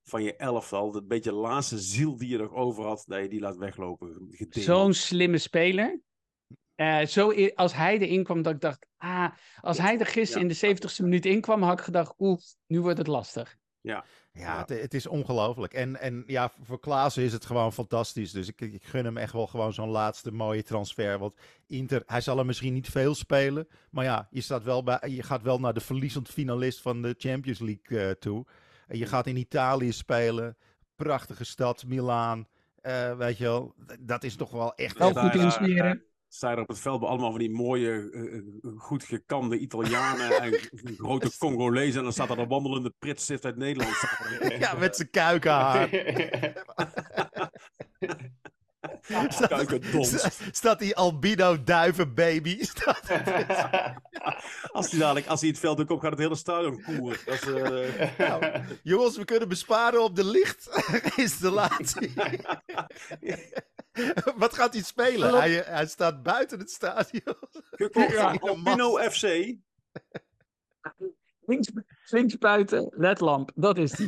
van je elftal, dat beetje laatste ziel die je nog over had, dat je die laat weglopen. Zo'n slimme speler. Eh, zo als hij erin kwam, dat ik dacht, ah, als hij er gisteren in de 70ste minuut in kwam, had ik gedacht, oeh, nu wordt het lastig. Ja, Ja. Het, het is ongelooflijk. En, en ja, voor Klaassen is het gewoon fantastisch. Dus ik, ik gun hem echt wel gewoon zo'n laatste mooie transfer. Want Inter, hij zal er misschien niet veel spelen. Maar ja, je, staat wel bij, je gaat wel naar de verliezend finalist van de Champions League eh, toe. En je gaat in Italië spelen. Prachtige stad, Milaan. Eh, weet je wel, dat is toch wel echt... Wel goed insmeren. Sta je er op het veld bij allemaal van die mooie, eh, eh, goed gekamde Italianen en grote Congolezen. En dan staat er een wandelende pritstift uit Nederland. er. Ja, met zijn kuikenhaar. Kuikendons. Staat die albino duivenbaby. Staat Als hij dadelijk, als hij het veld ook op gaat, het hele stadion koeren. Dat is, eh, Nou, jongens, we kunnen besparen op de lichtinstallatie. Wat gaat hij spelen? Hij, hij staat buiten het stadion. Ja. Albino FC. Links, links buiten, ledlamp, dat is die.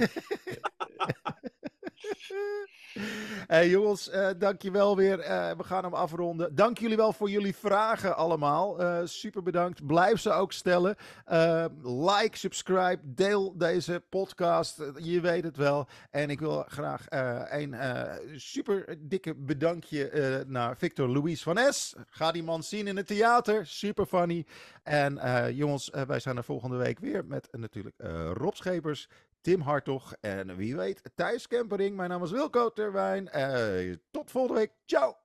Hey jongens, eh dankjewel weer. Eh, we gaan hem afronden. Dank jullie wel voor jullie vragen allemaal. Eh, super bedankt. Blijf ze ook stellen. Like, subscribe, deel deze podcast. Je weet het wel. En ik wil graag een super dikke bedankje naar Victor Louis van Es. Ga die man zien in het theater. Super funny. En jongens, wij zijn er volgende week weer met natuurlijk Rob Schepers. Tim Hartog en wie weet Thijs Kempering. Mijn naam is Wilco Terwijn. Eh, tot volgende week. Ciao!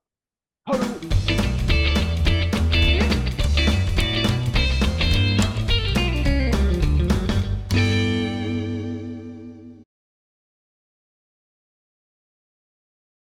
Hallo.